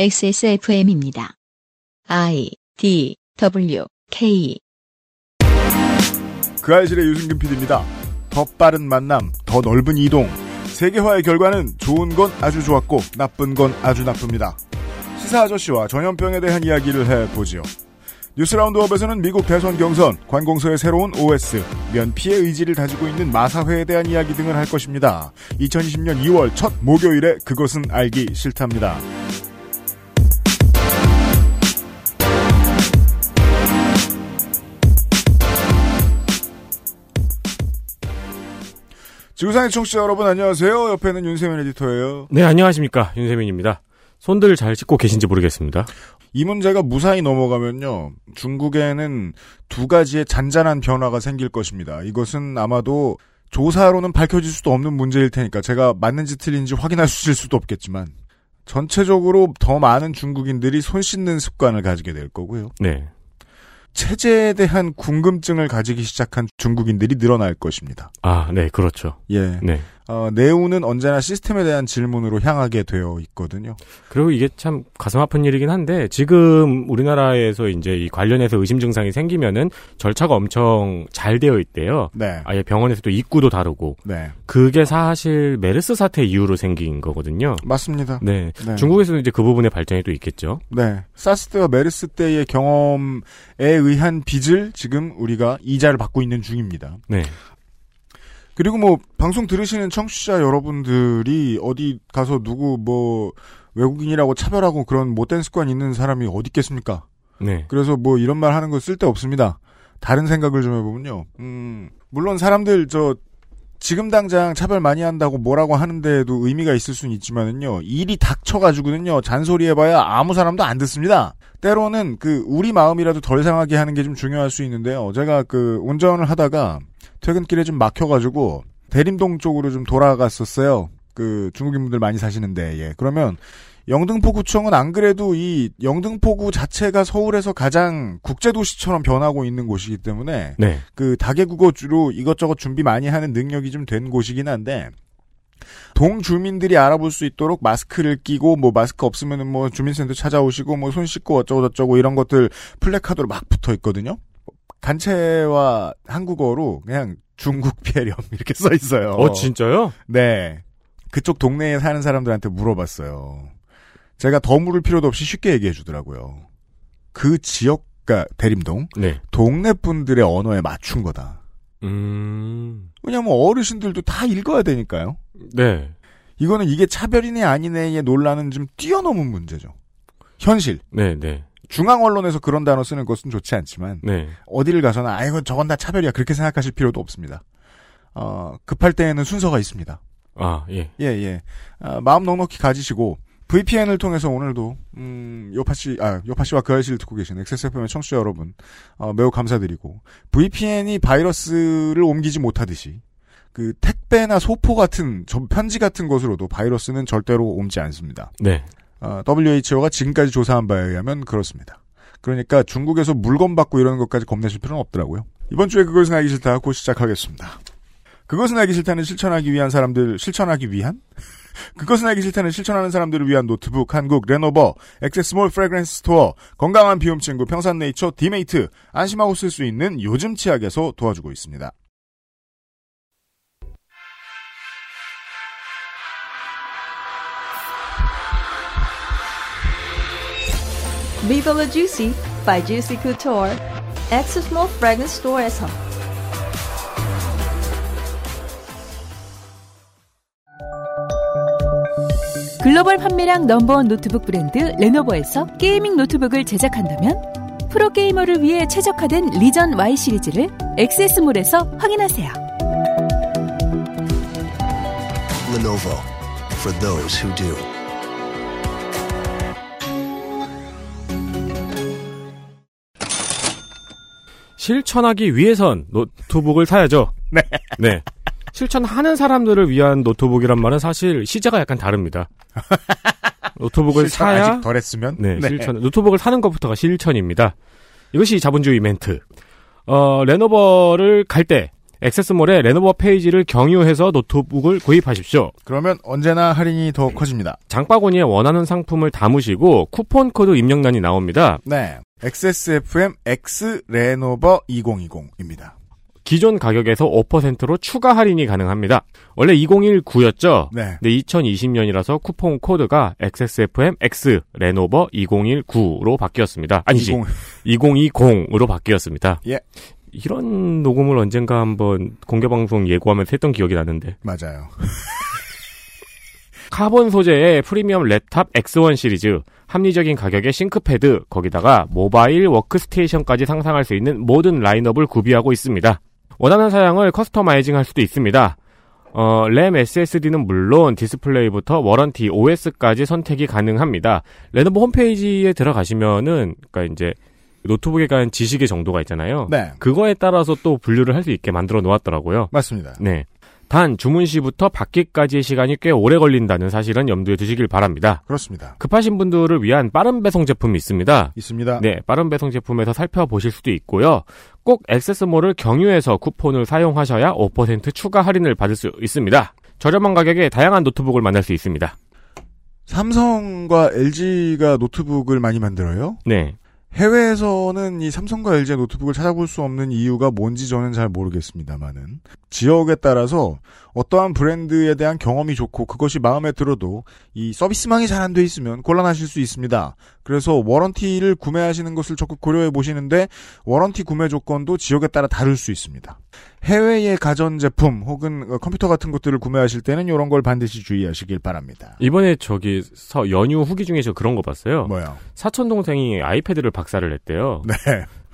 XSFM입니다. I D W K 그 알실의 유승균 PD입니다. 더 빠른 만남, 더 넓은 이동. 세계화의 결과는 좋은 건 아주 좋았고 나쁜 건 아주 나쁩니다. 시사 아저씨와 전염병에 대한 이야기를 해보지요. 뉴스 라운드업에서는 미국 대선 경선, 관공서의 새로운 OS, 면피의 의지를 다지고 있는 마사회에 대한 이야기 등을 할 것입니다. 2020년 2월 첫 목요일에 그것은 알기 싫답니다. 지구상의 청취자 여러분 안녕하세요. 옆에는 윤세민 에디터예요. 네, 안녕하십니까. 윤세민입니다. 손들 잘 씻고 계신지 모르겠습니다. 이 문제가 무사히 넘어가면요. 중국에는 두 가지의 잔잔한 변화가 생길 것입니다. 이것은 아마도 조사로는 밝혀질 수도 없는 문제일 테니까 제가 맞는지 틀린지 확인하실 수도 없겠지만 전체적으로 더 많은 중국인들이 손 씻는 습관을 가지게 될 거고요. 네. 체제에 대한 궁금증을 가지기 시작한 중국인들이 늘어날 것입니다. 아, 네, 그렇죠. 예. 네. 어, 내우는 언제나 시스템에 대한 질문으로 향하게 되어 있거든요. 그리고 이게 참 가슴 아픈 일이긴 한데 지금 우리나라에서 이제 이 관련해서 의심 증상이 생기면은 절차가 엄청 잘 되어 있대요. 네. 아예 병원에서도 입구도 다르고 네. 그게 사실 메르스 사태 이후로 생긴 거거든요. 맞습니다. 네. 네. 중국에서는 이제 그 부분의 발전이 또 있겠죠. 네. 사스 때와 메르스 때의 경험에 의한 빚을 지금 우리가 이자를 받고 있는 중입니다. 네. 그리고 뭐 방송 들으시는 청취자 여러분들이 어디 가서 누구 뭐 외국인이라고 차별하고 그런 못된 습관 있는 사람이 어디 있겠습니까? 네. 그래서 뭐 이런 말 하는 거 쓸데 없습니다. 다른 생각을 좀 해보면요. 음, 물론 사람들 저 지금 당장 차별 많이 한다고 뭐라고 하는데도 의미가 있을 수는 있지만은요. 일이 닥쳐가지고는요. 잔소리 해봐야 아무 사람도 안 듣습니다. 때로는 그 우리 마음이라도 덜 상하게 하는 게 좀 중요할 수 있는데요. 제가 그 운전을 하다가 퇴근길에 좀 막혀가지고 대림동 쪽으로 좀 돌아갔었어요. 그 중국인분들 많이 사시는데 예. 그러면 영등포구청은 안 그래도 이 영등포구 자체가 서울에서 가장 국제도시처럼 변하고 있는 곳이기 때문에 네. 그 다계국어주로 이것저것 준비 많이 하는 능력이 좀 된 곳이긴 한데 동 주민들이 알아볼 수 있도록 마스크를 끼고 뭐 마스크 없으면은 뭐 주민센터 찾아오시고 뭐 손 씻고 어쩌고 저쩌고 이런 것들 플래카드로 막 붙어 있거든요. 간체와 한국어로 그냥 중국 피해렴 이렇게 써 있어요. 어, 진짜요? 네. 그쪽 동네에 사는 사람들한테 물어봤어요. 제가 더 물을 필요도 없이 쉽게 얘기해 주더라고요. 그 지역, 가 대림동, 네. 동네 분들의 언어에 맞춘 거다. 음. 왜냐면 어르신들도 다 읽어야 되니까요. 네. 이거는 이게 차별이네 아니네의 논란은 좀 뛰어넘은 문제죠. 현실. 네, 네. 중앙 언론에서 그런 단어 쓰는 것은 좋지 않지만 네. 어디를 가서나 아 이건 저건 다 차별이야 그렇게 생각하실 필요도 없습니다. 어, 급할 때에는 순서가 있습니다. 아, 예. 예, 예. 아, 마음 넉넉히 가지시고, VPN을 통해서 오늘도, 음, 요파 씨, 아, 요파 씨와 그 아이씨를 듣고 계신 XSFM의 청취자 여러분, 어, 매우 감사드리고, VPN이 바이러스를 옮기지 못하듯이, 그, 택배나 소포 같은, 저 편지 같은 것으로도 바이러스는 절대로 옮지 않습니다. 네. 어, WHO가 지금까지 조사한 바에 의하면 그렇습니다. 그러니까 중국에서 물건 받고 이러는 것까지 겁내실 필요는 없더라고요. 이번 주에 그것은 알기 싫다 곧 시작하겠습니다. 그것은 알기 싫다는 실천하기 위한 사람들, 실천하기 위한? 그것은 알기 싫다는 실천하는 사람들을 위한 노트북, 한국, 레노버, 액세스몰 Fragrance Store, 건강한 비움 친구, 평산네이처, 디메이트, 안심하고 쓸 수 있는 요즘 치약에서 도와주고 있습니다. Viva la Juicy by Juicy Couture, X Small Fragrance Store에서 글로벌 판매량 number one 노트북 브랜드 레노버에서 gaming 노트북을 제작한다면 프로게이머를 위해 최적화된 리전 Y 시리즈를 액세스몰에서 확인하세요. Lenovo for those who do. 실천하기 위해선 노트북을 사야죠. 네. 네. 실천하는 사람들을 위한 노트북이란 말은 사실 시제가 약간 다릅니다. 노트북을 사야 아직 덜 했으면? 네, 실천. 노트북을 사는 것부터가 실천입니다. 이것이 자본주의 멘트. 어, 레노버를 갈 때 액세스몰에 레노버 페이지를 경유해서 노트북을 구입하십시오. 그러면 언제나 할인이 더 커집니다. 장바구니에 원하는 상품을 담으시고 쿠폰 코드 입력란이 나옵니다. 네. XSFM X 레노버 2020입니다. 기존 가격에서 5%로 추가 할인이 가능합니다. 원래 2019였죠? 네. 근데 2020년이라서 쿠폰 코드가 XSFM X 레노버 2019로 바뀌었습니다. 아니지. 20 2020으로 바뀌었습니다. 예. 이런 녹음을 언젠가 한번 공개방송 예고하면서 했던 기억이 나는데. 맞아요. 카본 소재의 프리미엄 laptop X1 시리즈, 합리적인 가격의 싱크패드, 거기다가 모바일 워크스테이션까지 상상할 수 있는 모든 라인업을 구비하고 있습니다. 원하는 사양을 customizing 할 수도 있습니다. 어, 램 SSD는 물론 디스플레이부터 warranty OS까지 선택이 가능합니다. 레노버 홈페이지에 들어가시면은, 그니까 이제, 노트북에 관한 지식의 정도가 있잖아요. 네. 그거에 따라서 또 분류를 할 수 있게 만들어 놓았더라고요. 맞습니다. 네. 단 주문 시부터 받기까지의 시간이 꽤 오래 걸린다는 사실은 염두에 두시길 바랍니다. 그렇습니다. 급하신 분들을 위한 빠른 배송 제품이 있습니다. 있습니다. 네, 빠른 배송 제품에서 살펴보실 수도 있고요. 꼭 액세스몰을 경유해서 쿠폰을 사용하셔야 5% 추가 할인을 받을 수 있습니다. 저렴한 가격에 다양한 노트북을 만날 수 있습니다. 삼성과 LG가 노트북을 많이 만들어요. 네. 해외에서는 이 삼성과 LG의 노트북을 찾아볼 수 없는 이유가 뭔지 저는 잘 모르겠습니다만은 지역에 따라서 어떠한 브랜드에 대한 경험이 좋고 그것이 마음에 들어도 이 서비스망이 잘 안 돼 있으면 곤란하실 수 있습니다. 그래서 warranty를 구매하시는 것을 적극 고려해 보시는데 warranty 구매 조건도 지역에 따라 다를 수 있습니다. 해외의 가전제품 혹은 컴퓨터 같은 것들을 구매하실 때는 이런 걸 반드시 주의하시길 바랍니다. 이번에 저기 서 연휴 후기 중에 저 그런 거 봤어요. 뭐요? 사촌 동생이 아이패드를 박살을 냈대요. 네.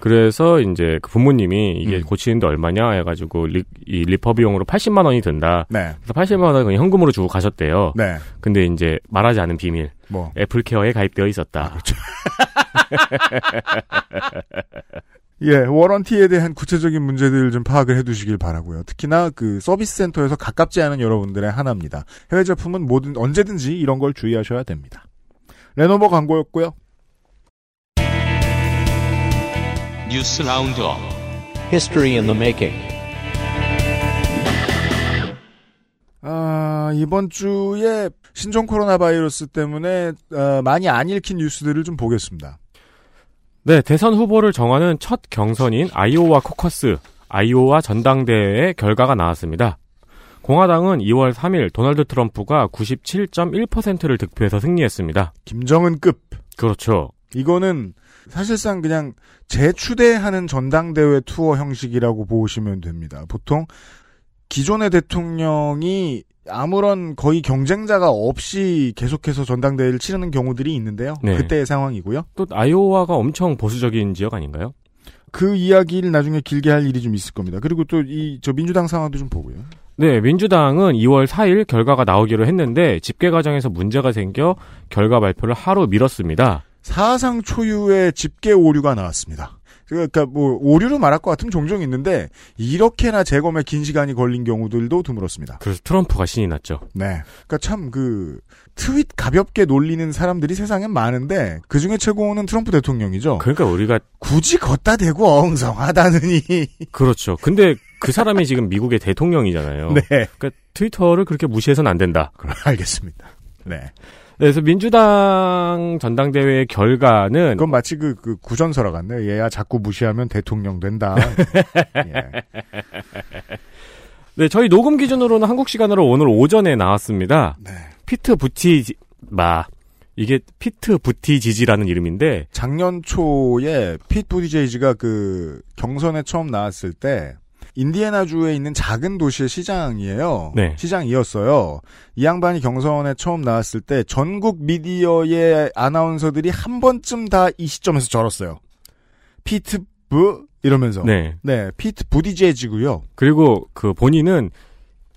그래서 이제 그 부모님이 이게 음. 고치는데 얼마냐 해가지고 리, 이 리퍼 비용으로 80만 원이 든다. 네. 그래서 80만 원을 그냥 현금으로 주고 가셨대요. 네. 근데 이제 말하지 않은 비밀. 뭐. 애플케어에 가입되어 있었다. 예, warranty에 대한 구체적인 문제들을 좀 파악을 해두시길 바라고요. 특히나 그 서비스 센터에서 가깝지 않은 여러분들의 하나입니다. 해외 제품은 뭐든 언제든지 이런 걸 주의하셔야 됩니다. 레노버 광고였고요. 뉴스 roundup History in the making. 아, 이번 주에 신종 코로나 바이러스 때문에 어, 많이 안 읽힌 뉴스들을 좀 보겠습니다. 네, 대선 후보를 정하는 첫 경선인 아이오와 코커스, 아이오와 전당대회의 결과가 나왔습니다. 공화당은 2월 3일 도널드 트럼프가 97.1%를 득표해서 승리했습니다. 김정은급. 그렇죠. 이거는 사실상 그냥 재추대하는 전당대회 투어 형식이라고 보시면 됩니다. 보통 기존의 대통령이 아무런 거의 경쟁자가 없이 계속해서 전당대회를 치르는 경우들이 있는데요. 네. 그때의 상황이고요. 또 아이오와가 엄청 보수적인 지역 아닌가요? 그 이야기를 나중에 길게 할 일이 좀 있을 겁니다. 그리고 또 이 저 민주당 상황도 좀 보고요. 네, 민주당은 2월 4일 결과가 나오기로 했는데 집계 과정에서 문제가 생겨 결과 발표를 하루 미뤘습니다. 사상 초유의 집계 오류가 나왔습니다. 그러니까 뭐 오류로 말할 것 같으면 종종 있는데 이렇게나 재검에 긴 시간이 걸린 경우들도 드물었습니다. 그래서 트럼프가 신이 났죠. 네. 그러니까 참 그 트윗 가볍게 놀리는 사람들이 세상엔 많은데 그 중에 최고는 트럼프 대통령이죠. 그러니까 우리가 굳이 걷다 대고 엉성하다느니. 그렇죠. 근데 그 사람이 지금 미국의 대통령이잖아요. 네. 그러니까 트위터를 그렇게 무시해서는 안 된다. 알겠습니다. 네. 그래서 민주당 전당대회의 결과는 그건 마치 그, 그 구전설화 같네요. 얘야 자꾸 무시하면 대통령 된다. 예. 네, 저희 녹음 기준으로는 한국 시간으로 오늘 오전에 나왔습니다. 네. 피트 부티 마 이게 피트 부티지지라는 이름인데 작년 초에 피트 부디제이지가 그 경선에 처음 나왔을 때 인디애나주에 있는 작은 도시의 시장이에요. 네. 시장이었어요. 이 양반이 경선에 처음 나왔을 때 전국 미디어의 아나운서들이 한 번쯤 다 이 시점에서 절었어요. 피트 부 이러면서. 네. 네, 피트 부디제이지고요. 그리고 그 본인은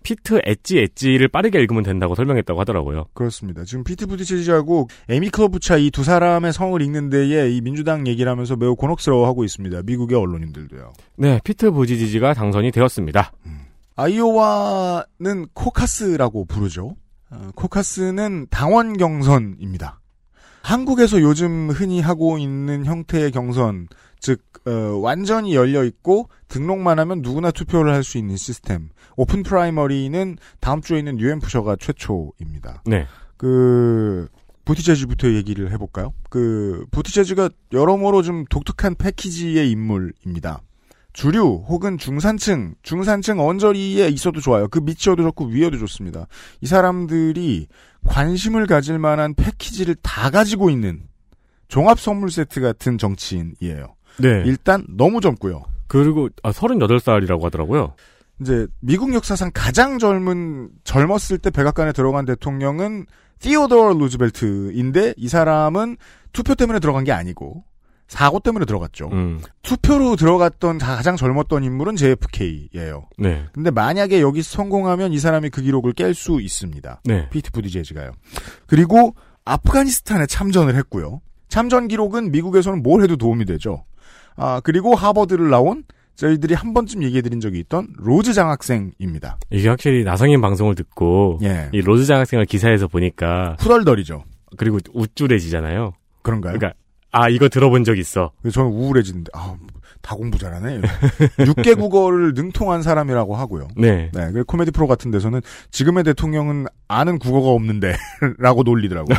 피트 엣지 엣지를 빠르게 읽으면 된다고 설명했다고 하더라고요. 그렇습니다. 지금 피트 부디제이지하고 에이미 클로부차 이 두 사람의 성을 읽는 데에 이 민주당 얘기를 하면서 매우 곤혹스러워하고 있습니다. 미국의 언론인들도요. 네, 피트 부지지지가 당선이 되었습니다. 아이오와는 코커스라고 부르죠. 어, 코커스는 당원 경선입니다. 한국에서 요즘 흔히 하고 있는 형태의 경선, 즉 어, 완전히 열려 있고 등록만 하면 누구나 투표를 할 수 있는 시스템. 오픈 프라이머리는 다음 주에 있는 뉴햄프셔가 최초입니다. 네. 그 부티제즈부터 얘기를 해볼까요? 그 부티제즈가 여러모로 좀 독특한 패키지의 인물입니다. 주류 혹은 중산층, 중산층 언저리에 있어도 좋아요. 그 밑이어도 좋고 위에도 좋습니다. 이 사람들이 관심을 가질 만한 패키지를 다 가지고 있는 종합 선물 세트 같은 정치인이에요. 네. 일단 너무 젊고요. 그리고 아 38살이라고 하더라고요. 이제 미국 역사상 가장 젊은 젊었을 때 백악관에 들어간 대통령은 티오도어 루즈벨트인데 이 사람은 투표 때문에 들어간 게 아니고 사고 때문에 들어갔죠. 음. 투표로 들어갔던 가장 젊었던 인물은 JFK예요. 네. 근데 만약에 여기 성공하면 이 사람이 그 기록을 깰 수 있습니다. 네. 피트 부디제지가요. 그리고 아프가니스탄에 참전을 했고요. 참전 기록은 미국에서는 뭘 해도 도움이 되죠. 아 그리고 하버드를 나온 저희들이 한 번쯤 얘기해드린 적이 있던 로즈 장학생입니다. 이게 확실히 나성인 방송을 듣고 예. 이 로즈 장학생을 기사에서 보니까 후덜덜이죠. 그리고 우쭐해지잖아요. 그런가요? 그러니까 아 이거 들어본 적 있어. 저는 우울해지는데 아, 다 공부 잘하네. 6개 국어를 능통한 사람이라고 하고요. 네. 네, 그 코미디 프로 같은 데서는 지금의 대통령은 아는 국어가 없는데라고 놀리더라고요.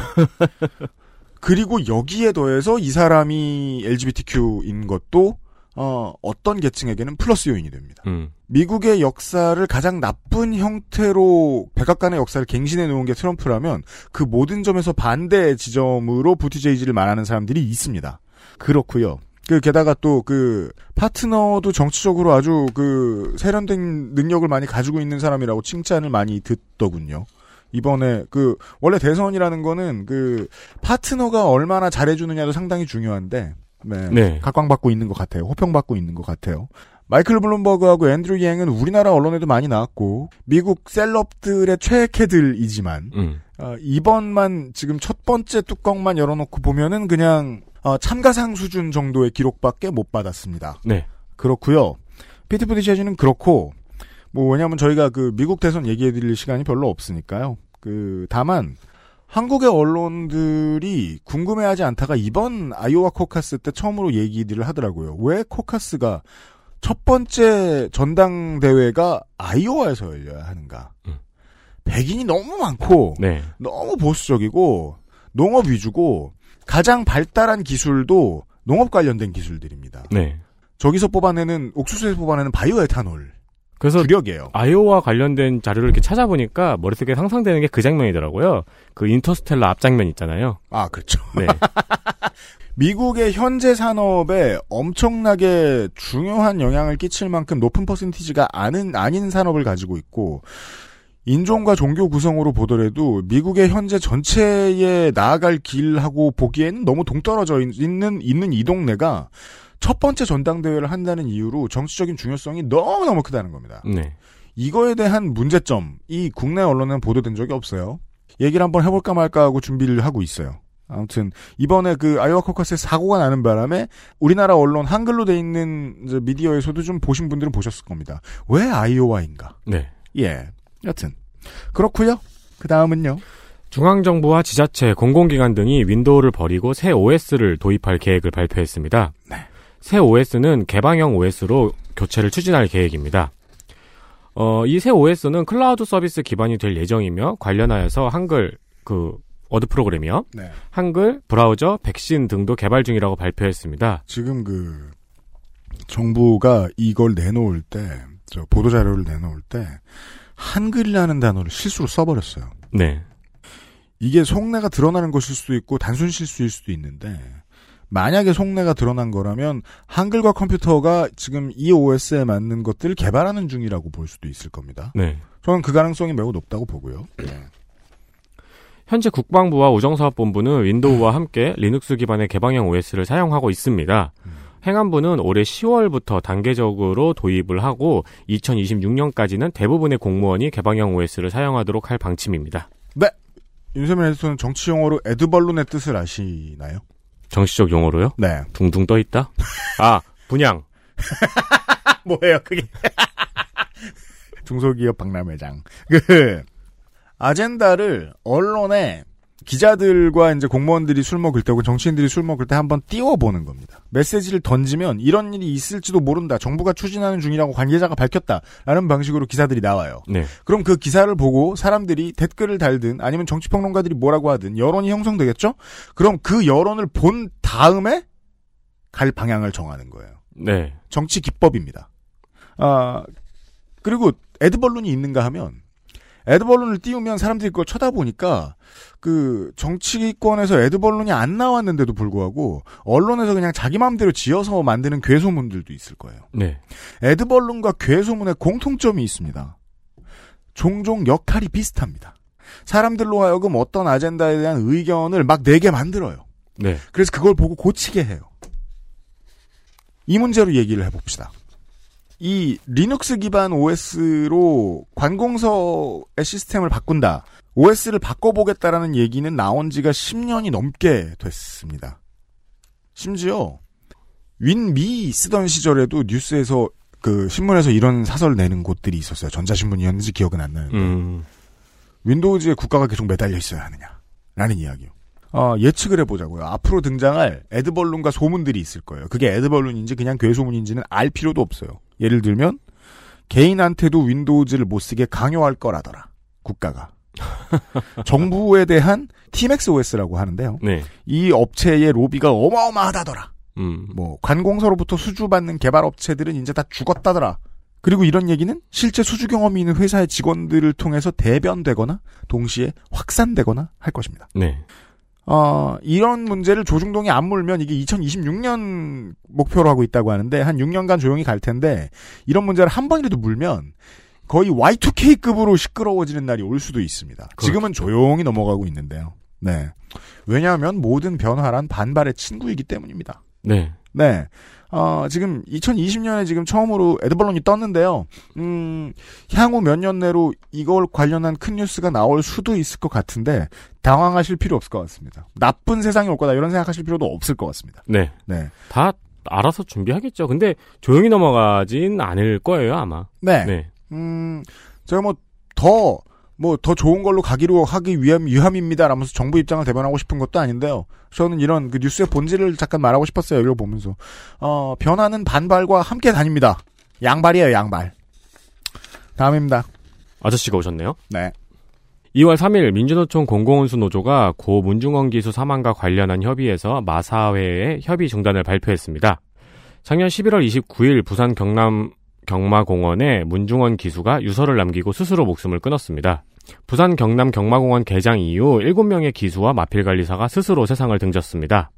그리고 여기에 더해서 이 사람이 LGBTQ인 것도 어, 어떤 계층에게는 플러스 요인이 됩니다. 음. 미국의 역사를 가장 나쁜 형태로 백악관의 역사를 갱신해 놓은 게 트럼프라면 그 모든 점에서 반대 지점으로 부티제이지를 말하는 사람들이 있습니다. 그렇고요. 그 게다가 또 그 파트너도 정치적으로 아주 그 세련된 능력을 많이 가지고 있는 사람이라고 칭찬을 많이 듣더군요. 이번에 그 원래 대선이라는 거는 그 파트너가 얼마나 잘해주느냐도 상당히 중요한데 네, 네. 각광받고 있는 것 같아요. 호평받고 있는 것 같아요. 마이클 블룸버그하고 앤드류 양은 우리나라 언론에도 많이 나왔고 미국 셀럽들의 최애캐들이지만 음. 어, 이번만 지금 첫 번째 뚜껑만 열어놓고 보면은 그냥 어, 참가상 수준 정도의 기록밖에 못 받았습니다. 네. 그렇고요. 피트 부디샤지는 그렇고 뭐 왜냐하면 저희가 그 미국 대선 얘기해드릴 시간이 별로 없으니까요. 그 다만 한국의 언론들이 궁금해하지 않다가 이번 아이오와 코카스 때 처음으로 얘기들을 하더라고요. 왜 코카스가 첫 번째 전당대회가 아이오와에서 열려야 하는가? 음. 백인이 너무 많고 네. 너무 보수적이고 농업 위주고 가장 발달한 기술도 농업 관련된 기술들입니다. 네. 저기서 뽑아내는 옥수수에서 뽑아내는 바이오에탄올 그래서 주력이에요. 아이오와 관련된 자료를 이렇게 찾아보니까 머릿속에 상상되는 게 그 장면이더라고요. 그 인터스텔라 앞장면 있잖아요. 아 그렇죠. 네. 미국의 현재 산업에 엄청나게 중요한 영향을 끼칠 만큼 높은 퍼센티지가 아는 아닌 산업을 가지고 있고 인종과 종교 구성으로 보더라도 미국의 현재 전체에 나아갈 길하고 보기에는 너무 동떨어져 있는 있는 이 동네가 첫 번째 전당대회를 한다는 이유로 정치적인 중요성이 너무너무 크다는 겁니다. 네. 이거에 대한 문제점이 국내 언론은 보도된 적이 없어요. 얘기를 한번 해볼까 말까 하고 준비를 하고 있어요. 아무튼 이번에 그 아이오와 코커스에 사고가 나는 바람에 우리나라 언론 한글로 돼 있는 미디어에서도 좀 보신 분들은 보셨을 겁니다. 왜 아이오와인가? 네. 예. 여튼 그렇고요. 그 다음은요. 중앙정부와 지자체, 공공기관 등이 윈도우를 버리고 새 OS를 도입할 계획을 발표했습니다. 네. 새 OS는 개방형 OS로 교체를 추진할 계획입니다. 어, 이 새 OS는 클라우드 서비스 기반이 될 예정이며 관련하여서 한글 그 워드 프로그램이요. 네. 한글, 브라우저, 백신 등도 개발 중이라고 발표했습니다. 지금 그 정부가 이걸 내놓을 때, 저 보도 자료를 내놓을 때 한글이라는 단어를 실수로 써버렸어요. 네. 이게 속내가 드러나는 것일 수도 있고 단순 실수일 수도 있는데 만약에 속내가 드러난 거라면 한글과 컴퓨터가 지금 이 OS에 맞는 것들을 개발하는 중이라고 볼 수도 있을 겁니다. 네. 저는 그 가능성이 매우 높다고 보고요. 예. 현재 국방부와 우정사업본부는 윈도우와 함께 리눅스 기반의 개방형 OS를 사용하고 있습니다. 행안부는 올해 10월부터 단계적으로 도입을 하고 2026년까지는 대부분의 공무원이 개방형 OS를 사용하도록 할 방침입니다. 윤세민 에디터는 정치 용어로 에드벌룬의 뜻을 아시나요? 정치적 용어로요? 네. 둥둥 떠 있다? 아, 분양. 뭐예요, 그게? 중소기업 박람회장. 그, 아젠다를 언론에 기자들과 이제 공무원들이 술 먹을 때 혹은 정치인들이 술 먹을 때 한번 띄워보는 겁니다. 메시지를 던지면 이런 일이 있을지도 모른다. 정부가 추진하는 중이라고 관계자가 밝혔다라는 방식으로 기사들이 나와요. 네. 그럼 그 기사를 보고 사람들이 댓글을 달든 아니면 정치평론가들이 뭐라고 하든 여론이 형성되겠죠? 그럼 그 여론을 본 다음에 갈 방향을 정하는 거예요. 네. 정치 기법입니다. 아, 그리고 에드벌룬이 있는가 하면 에드벌룬을 띄우면 사람들이 그걸 쳐다보니까 그 정치권에서 에드벌룬이 안 나왔는데도 불구하고 언론에서 그냥 자기 마음대로 지어서 만드는 괴소문들도 있을 거예요. 네. 에드벌룬과 괴소문의 공통점이 있습니다. 종종 역할이 비슷합니다. 사람들로 하여금 어떤 아젠다에 대한 의견을 막 내게 만들어요. 네. 그래서 그걸 보고 고치게 해요. 이 문제로 얘기를 해봅시다. 이 리눅스 기반 OS로 관공서의 시스템을 바꾼다. OS를 바꿔보겠다라는 얘기는 나온 지가 10년이 넘게 됐습니다. 심지어 윈미 쓰던 시절에도 뉴스에서 그 신문에서 이런 사설 내는 곳들이 있었어요. 전자신문이었는지 기억은 안 나는데 음. 윈도우즈에 국가가 계속 매달려 있어야 하느냐 라는 이야기요. 어, 예측을 해보자고요. 앞으로 등장할 에드벌룬과 소문들이 있을 거예요. 그게 에드벌룬인지 그냥 괴소문인지는 알 필요도 없어요. 예를 들면 개인한테도 윈도우즈를 못 쓰게 강요할 거라더라. 국가가. 정부에 대한 TMX OS라고 하는데요. 네. 이 업체의 로비가 어마어마하다더라. 음. 뭐 관공서로부터 수주받는 개발 업체들은 이제 다 죽었다더라. 그리고 이런 얘기는 실제 수주 경험이 있는 회사의 직원들을 통해서 대변되거나 동시에 확산되거나 할 것입니다. 네. 어, 이런 문제를 조중동이 안 물면 이게 2026년 목표로 하고 있다고 하는데 한 6년간 조용히 갈 텐데 이런 문제를 한 번이라도 물면 거의 Y2K급으로 시끄러워지는 날이 올 수도 있습니다. 지금은 조용히 넘어가고 있는데요. 네. 왜냐하면 모든 변화란 반발의 친구이기 때문입니다. 네. 네. 어, 지금 2020년에 지금 처음으로 에드벌론이 떴는데요. 음, 향후 몇 년 내로 이걸 관련한 큰 뉴스가 나올 수도 있을 것 같은데 당황하실 필요 없을 것 같습니다. 나쁜 세상이 올 거다 이런 생각하실 필요도 없을 것 같습니다. 네. 네. 다 알아서 준비하겠죠. 근데 조용히 넘어가진 않을 거예요, 아마. 네. 네. 음, 제가 뭐, 더, 뭐, 더 좋은 걸로 가기로 하기 위함, 유함입니다. 라면서 정부 입장을 대변하고 싶은 것도 아닌데요. 저는 이런 그 뉴스의 본질을 잠깐 말하고 싶었어요. 이걸 보면서. 어, 변화는 반발과 함께 다닙니다. 양발이에요, 양발. 다음입니다. 아저씨가 오셨네요. 네. 2월 3일 민주노총 공공운수 노조가 고 문중원 기수 사망과 관련한 협의에서 마사회의 협의 중단을 발표했습니다. 작년 11월 29일 부산 경남 경마공원에 문중원 기수가 유서를 남기고 스스로 목숨을 끊었습니다. 부산 경남 경마공원 개장 이후 7명의 기수와 마필관리사가 스스로 세상을 등졌습니다.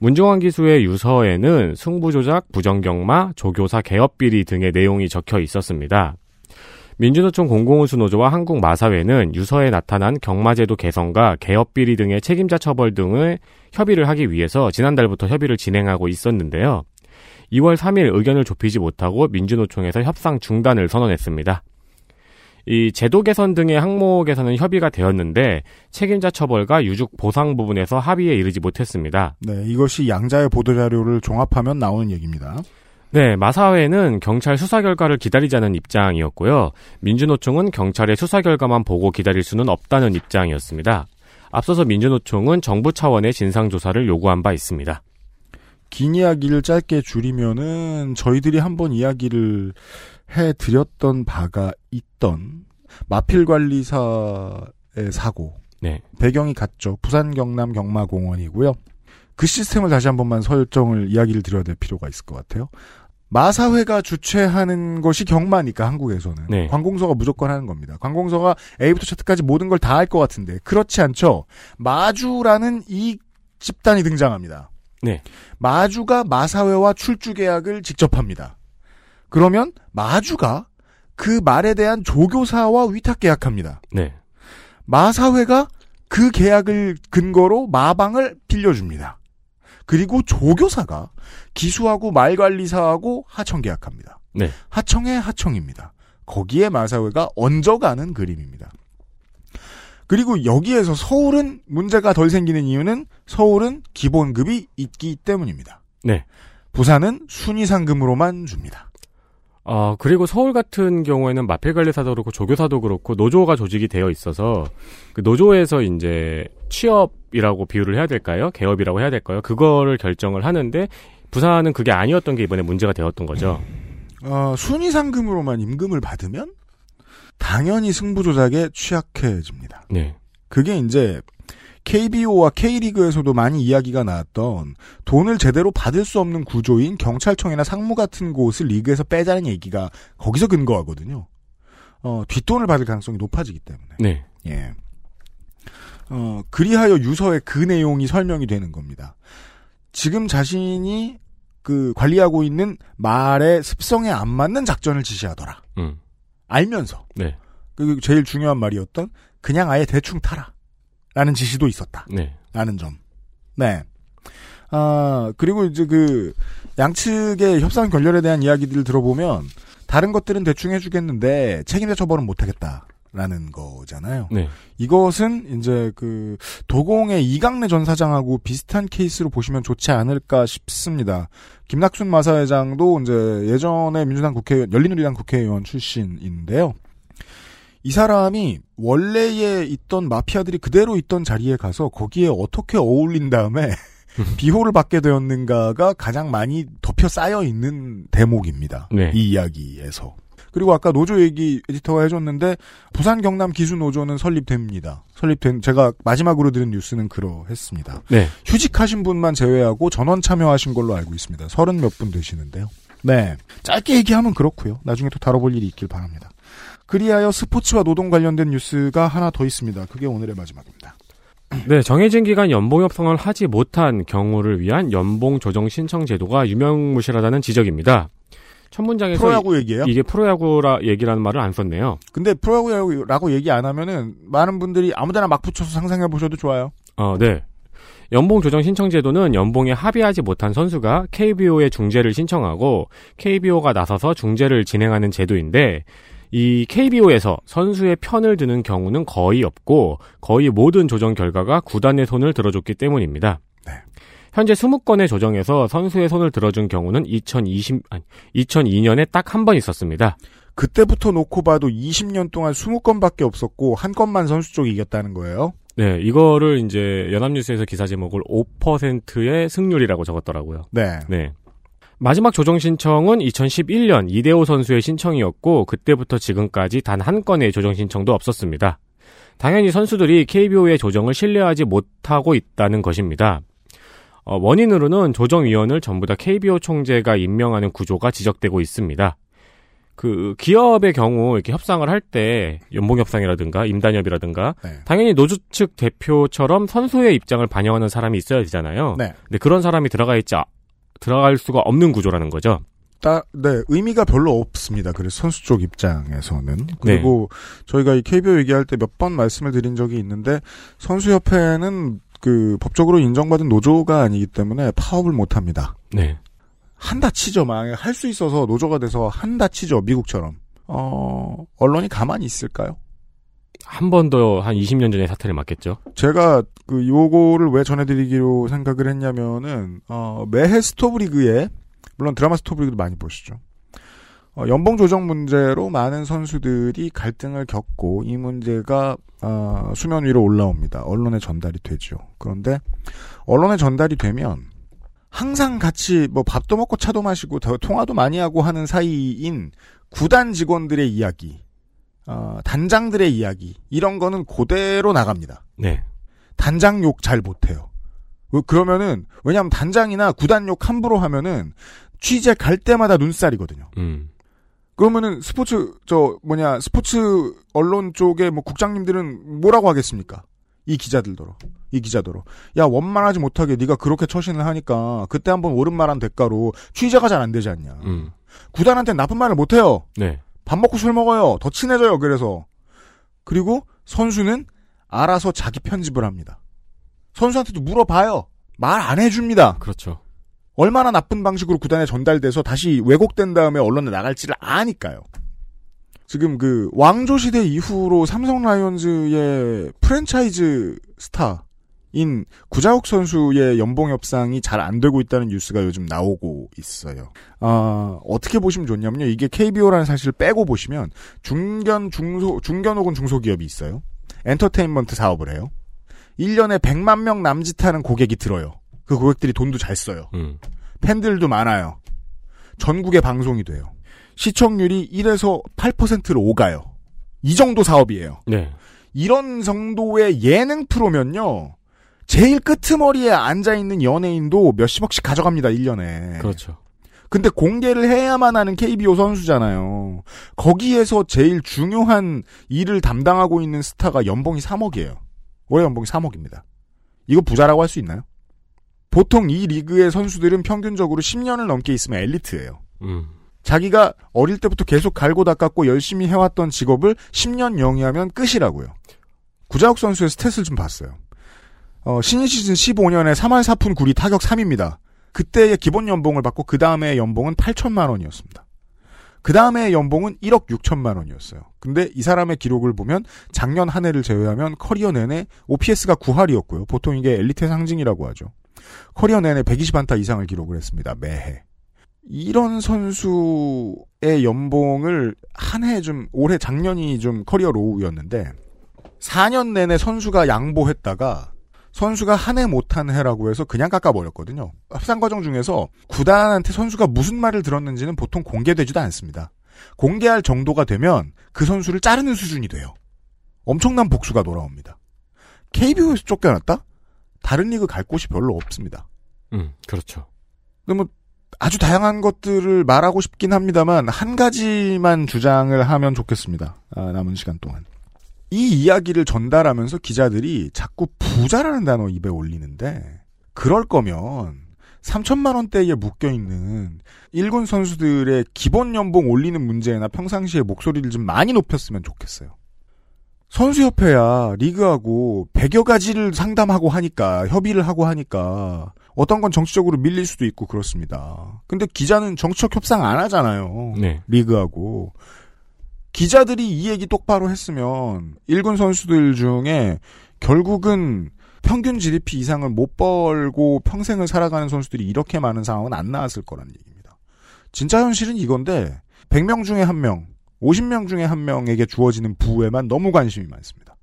문중원 기수의 유서에는 승부조작, 부정경마, 조교사 개업비리 등의 내용이 적혀 있었습니다. 민주노총 공공운수노조와 한국마사회는 유서에 나타난 경마제도 개선과 개업비리 등의 책임자 처벌 등을 협의를 하기 위해서 지난달부터 협의를 진행하고 있었는데요. 2월 3일 의견을 좁히지 못하고 민주노총에서 협상 중단을 선언했습니다. 이 제도 개선 등의 항목에서는 협의가 되었는데 책임자 처벌과 유족 보상 부분에서 합의에 이르지 못했습니다. 네, 이것이 양자의 보도 자료를 종합하면 나오는 얘기입니다. 네, 마사회는 경찰 수사 결과를 기다리자는 입장이었고요. 민주노총은 경찰의 수사 결과만 보고 기다릴 수는 없다는 입장이었습니다. 앞서서 민주노총은 정부 차원의 진상조사를 요구한 바 있습니다. 긴 이야기를 짧게 줄이면은 저희들이 한번 이야기를 해드렸던 바가 있던 마필 관리사의 사고. 네. 배경이 같죠. 부산 경남 경마공원이고요. 그 시스템을 다시 한 번만 설정을 이야기를 드려야 될 필요가 있을 것 같아요. 마사회가 주최하는 것이 경마니까 한국에서는 네. 관공서가 무조건 하는 겁니다. 관공서가 A부터 Z까지 모든 걸 다 할 것 같은데 그렇지 않죠. 마주라는 이 집단이 등장합니다. 네. 마주가 마사회와 출주 계약을 직접 합니다. 그러면 마주가 그 말에 대한 조교사와 위탁 계약합니다. 네. 마사회가 그 계약을 근거로 마방을 빌려줍니다. 그리고 조교사가 기수하고 말관리사하고 하청 계약합니다. 네. 하청의 하청입니다. 거기에 마사회가 얹어가는 그림입니다. 그리고 여기에서 서울은 문제가 덜 생기는 이유는 서울은 기본급이 있기 때문입니다. 네. 부산은 순위 상금으로만 줍니다. 어, 그리고 서울 같은 경우에는 마필관리사도 그렇고 조교사도 그렇고 노조가 조직이 되어 있어서 그 노조에서 이제 취업이라고 비유를 해야 될까요? 개업이라고 해야 될까요? 그거를 결정을 하는데 부산은 그게 아니었던 게 이번에 문제가 되었던 거죠. 어, 순위 상금으로만 임금을 받으면 당연히 승부 조작에 취약해집니다. 네. 그게 이제 KBO와 K리그에서도 많이 이야기가 나왔던 돈을 제대로 받을 수 없는 구조인 경찰청이나 상무 같은 곳을 리그에서 빼자는 얘기가 거기서 근거하거든요. 어, 뒷돈을 받을 가능성이 높아지기 때문에. 네. 예. 어, 그리하여 유서에 그 내용이 설명이 되는 겁니다. 지금 자신이 그 관리하고 있는 말의 습성에 안 맞는 작전을 지시하더라. 음. 알면서. 네. 그 제일 중요한 말이었던 그냥 아예 대충 타라. 라는 지시도 있었다. 네. 라는 점. 네. 아, 그리고 이제 그 양측의 협상 결렬에 대한 이야기들을 들어보면 다른 것들은 대충 해주겠는데 책임자 처벌은 못하겠다. 라는 거잖아요. 네. 이것은 이제 그 도공의 이강래 전 사장하고 비슷한 케이스로 보시면 좋지 않을까 싶습니다. 김낙순 마사회장도 이제 예전에 민주당 국회의원, 열린우리당 국회의원 출신인데요. 이 사람이 원래에 있던 마피아들이 그대로 있던 자리에 가서 거기에 어떻게 어울린 다음에 비호를 받게 되었는가가 가장 많이 덮여 쌓여 있는 대목입니다. 네. 이 이야기에서. 그리고 아까 노조 얘기 에디터가 해줬는데 부산 경남 기수 노조는 설립됩니다. 설립된 제가 마지막으로 들은 뉴스는 그러했습니다. 네. 휴직하신 분만 제외하고 전원 참여하신 걸로 알고 있습니다. 서른 몇 분 되시는데요. 네. 짧게 얘기하면 그렇고요. 나중에 또 다뤄볼 일이 있길 바랍니다. 그리하여 스포츠와 노동 관련된 뉴스가 하나 더 있습니다. 그게 오늘의 마지막입니다. 네, 정해진 기간 연봉 협상을 하지 못한 경우를 위한 연봉 조정 신청 제도가 유명무실하다는 지적입니다. 첫 문장에서 프로야구 얘기예요? 이게 프로야구라 얘기라는 말을 안 썼네요. 근데 프로야구라고 얘기 안 하면은 많은 분들이 아무데나 막 붙여서 상상해 보셔도 좋아요. 어, 네. 연봉 조정 신청 제도는 연봉에 합의하지 못한 선수가 KBO에 중재를 신청하고 KBO가 나서서 중재를 진행하는 제도인데 이 KBO에서 선수의 편을 드는 경우는 거의 없고 거의 모든 조정 결과가 구단의 손을 들어줬기 때문입니다. 네. 현재 20건의 조정에서 선수의 손을 들어준 경우는 2020 아니 2002년에 딱 한 번 있었습니다. 그때부터 놓고 봐도 20년 동안 20건밖에 없었고 한 건만 선수 쪽이 이겼다는 거예요. 네, 이거를 이제 연합뉴스에서 기사 제목을 5%의 승률이라고 적었더라고요. 네. 네. 마지막 조정 신청은 2011년 이대호 선수의 신청이었고 그때부터 지금까지 단 한 건의 조정 신청도 없었습니다. 당연히 선수들이 KBO의 조정을 신뢰하지 못하고 있다는 것입니다. 어, 원인으로는 조정위원을 전부 다 KBO 총재가 임명하는 구조가 지적되고 있습니다. 그 기업의 경우 이렇게 협상을 할 때 연봉 협상이라든가 임단협이라든가 네. 당연히 노조 측 대표처럼 선수의 입장을 반영하는 사람이 있어야 되잖아요. 네. 근데 그런 사람이 들어가 있지 아- 들어갈 수가 없는 구조라는 거죠. 따, 네, 의미가 별로 없습니다. 그래서 선수 쪽 입장에서는. 그리고 저희가 이 KBO 얘기할 때 몇 번 말씀을 드린 적이 있는데, 선수협회는 그 법적으로 인정받은 노조가 아니기 때문에 파업을 못 합니다. 네. 한다 치죠. 만약에 할 수 있어서 노조가 돼서 한다 치죠. 미국처럼. 어, 언론이 가만히 있을까요? 한 번 더 한 20년 전에 사태를 맡겠죠. 제가 그 요거를 왜 전해드리기로 생각을 했냐면은 어, 매해 스토브리그에 물론 드라마 스토브리그도 많이 보시죠. 어, 연봉 조정 문제로 많은 선수들이 갈등을 겪고 이 문제가 어, 수면 위로 올라옵니다. 언론에 전달이 되죠. 그런데 언론에 전달이 되면 항상 같이 뭐 밥도 먹고 차도 마시고 더 통화도 많이 하고 하는 사이인 구단 직원들의 이야기, 어, 단장들의 이야기 이런 거는 그대로 나갑니다. 네. 단장 욕 잘 못해요. 왜 그러면은 왜냐하면 단장이나 구단 욕 함부로 하면은 취재 갈 때마다 눈살이거든요. 음. 그러면은 스포츠 저 뭐냐 스포츠 언론 쪽에 뭐 국장님들은 뭐라고 하겠습니까? 이 기자들더러 이 기자더러 야 원만하지 못하게 네가 그렇게 처신을 하니까 그때 한번 옳은 말한 대가로 취재가 잘 안 되지 않냐. 음. 구단한테 나쁜 말을 못 해요. 네. 밥 먹고 술 먹어요. 더 친해져요. 그래서 그리고 선수는 알아서 자기 편집을 합니다. 선수한테도 물어봐요. 말 안 해줍니다. 그렇죠. 얼마나 나쁜 방식으로 구단에 전달돼서 다시 왜곡된 다음에 언론에 나갈지를 아니까요. 지금 그 왕조 시대 이후로 삼성 라이온즈의 프랜차이즈 스타 인 구자욱 선수의 연봉 협상이 잘 안 되고 있다는 뉴스가 요즘 나오고 있어요. 어, 어떻게 보시면 좋냐면요. 이게 KBO라는 사실을 빼고 보시면 중견 중소 중견 혹은 중소기업이 있어요. 엔터테인먼트 사업을 해요. 1년에 100만 명 남짓하는 고객이 들어요. 그 고객들이 돈도 잘 써요. 음. 팬들도 많아요. 전국에 방송이 돼요. 시청률이 1에서 8%로 오가요. 이 정도 사업이에요. 네. 이런 정도의 예능 프로면요. 제일 끄트머리에 앉아있는 연예인도 몇십억씩 가져갑니다, 1년에. 그렇죠. 근데 공개를 해야만 하는 KBO 선수잖아요. 거기에서 제일 중요한 일을 담당하고 있는 스타가 연봉이 3억이에요. 올해 연봉이 3억입니다. 이거 부자라고 할 수 있나요? 보통 이 리그의 선수들은 평균적으로 10년을 넘게 있으면 엘리트예요. 음. 자기가 어릴 때부터 계속 갈고 닦았고 열심히 해왔던 직업을 10년 영위하면 끝이라고요. 구자욱 선수의 stat을 좀 봤어요. 어, 신인 시즌 15년에 3할 4푼 9리 타격 3위입니다. 그때의 기본 연봉을 받고 그 다음에 연봉은 8천만 원이었습니다. 그 다음에 연봉은 1억 6천만 원이었어요. 근데 이 사람의 기록을 보면 작년 한 해를 제외하면 커리어 내내 OPS가 9할이었고요. 보통 이게 엘리트의 상징이라고 하죠. 커리어 내내 120안타 이상을 기록을 했습니다. 매해. 이런 선수의 연봉을 한 해 좀 올해 작년이 좀 career low였는데 4년 내내 선수가 양보했다가 선수가 한 해 못한 해라고 해서 그냥 깎아버렸거든요. 협상 과정 중에서 구단한테 선수가 무슨 말을 들었는지는 보통 공개되지도 않습니다. 공개할 정도가 되면 그 선수를 자르는 수준이 돼요. 엄청난 복수가 돌아옵니다. KBO에서 쫓겨났다? 다른 리그 갈 곳이 별로 없습니다. 음, 그렇죠. 근데 뭐 아주 다양한 것들을 말하고 싶긴 합니다만 한 가지만 주장을 하면 좋겠습니다. 아, 남은 시간 동안. 이 이야기를 전달하면서 기자들이 자꾸 부자라는 단어 입에 올리는데 그럴 거면 3천만 원대에 묶여 있는 일군 선수들의 기본 연봉 올리는 문제나 평상시에 목소리를 좀 많이 높였으면 좋겠어요. 선수협회야 리그하고 100여 가지를 상담하고 하니까 협의를 하고 하니까 어떤 건 정치적으로 밀릴 수도 있고 그렇습니다. 근데 기자는 정치적 협상 안 하잖아요. 네. 리그하고 기자들이 이 얘기 똑바로 했으면 일군 선수들 중에 결국은 평균 GDP 이상을 못 벌고 평생을 살아가는 선수들이 이렇게 많은 상황은 안 나왔을 거라는 얘기입니다. 진짜 현실은 이건데 100명 중에 한 명, 50명 중에 한 명에게 주어지는 부에만 너무 관심이 많습니다.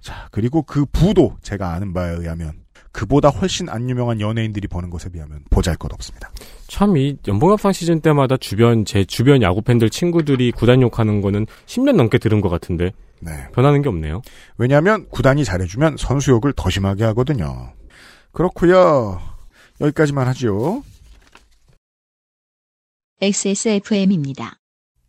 자, 그리고 그 부도 제가 아는 바에 의하면 그보다 훨씬 안 유명한 연예인들이 버는 것에 비하면 보잘 것 없습니다. 참 이 연봉협상 시즌 때마다 주변 제 주변 야구 팬들 친구들이 구단 욕하는 거는 10년 넘게 들은 것 같은데 네. 변하는 게 없네요. 왜냐하면 구단이 잘해주면 선수 욕을 더 심하게 하거든요. 그렇고요. 여기까지만 하지요. XSFM입니다.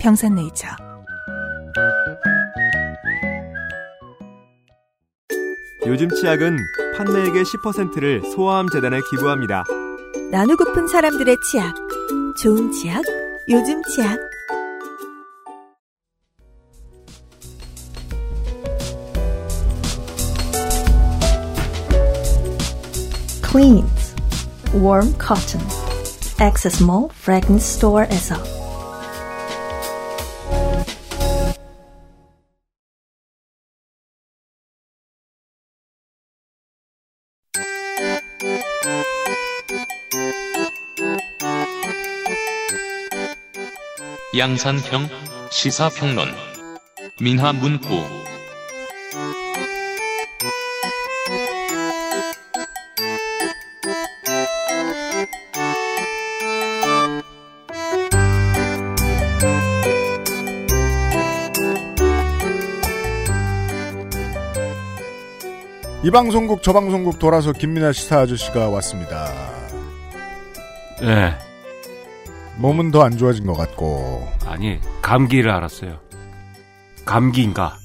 평산네이처. 요즘 치약은 판매액의 10%를 소아암 재단에 기부합니다. 나누고픈 사람들의 치약. 좋은 치약, 요즘 치약. Cleans Warm Cotton Access Mall Fragrance Store에서 양산형 시사평론 민하문구 이 방송국 저 방송국 돌아서 김민아 시사 아저씨가 왔습니다. 네. 몸은 더 안 좋아진 것 같고. 아니, 감기를 알았어요. 감기인가.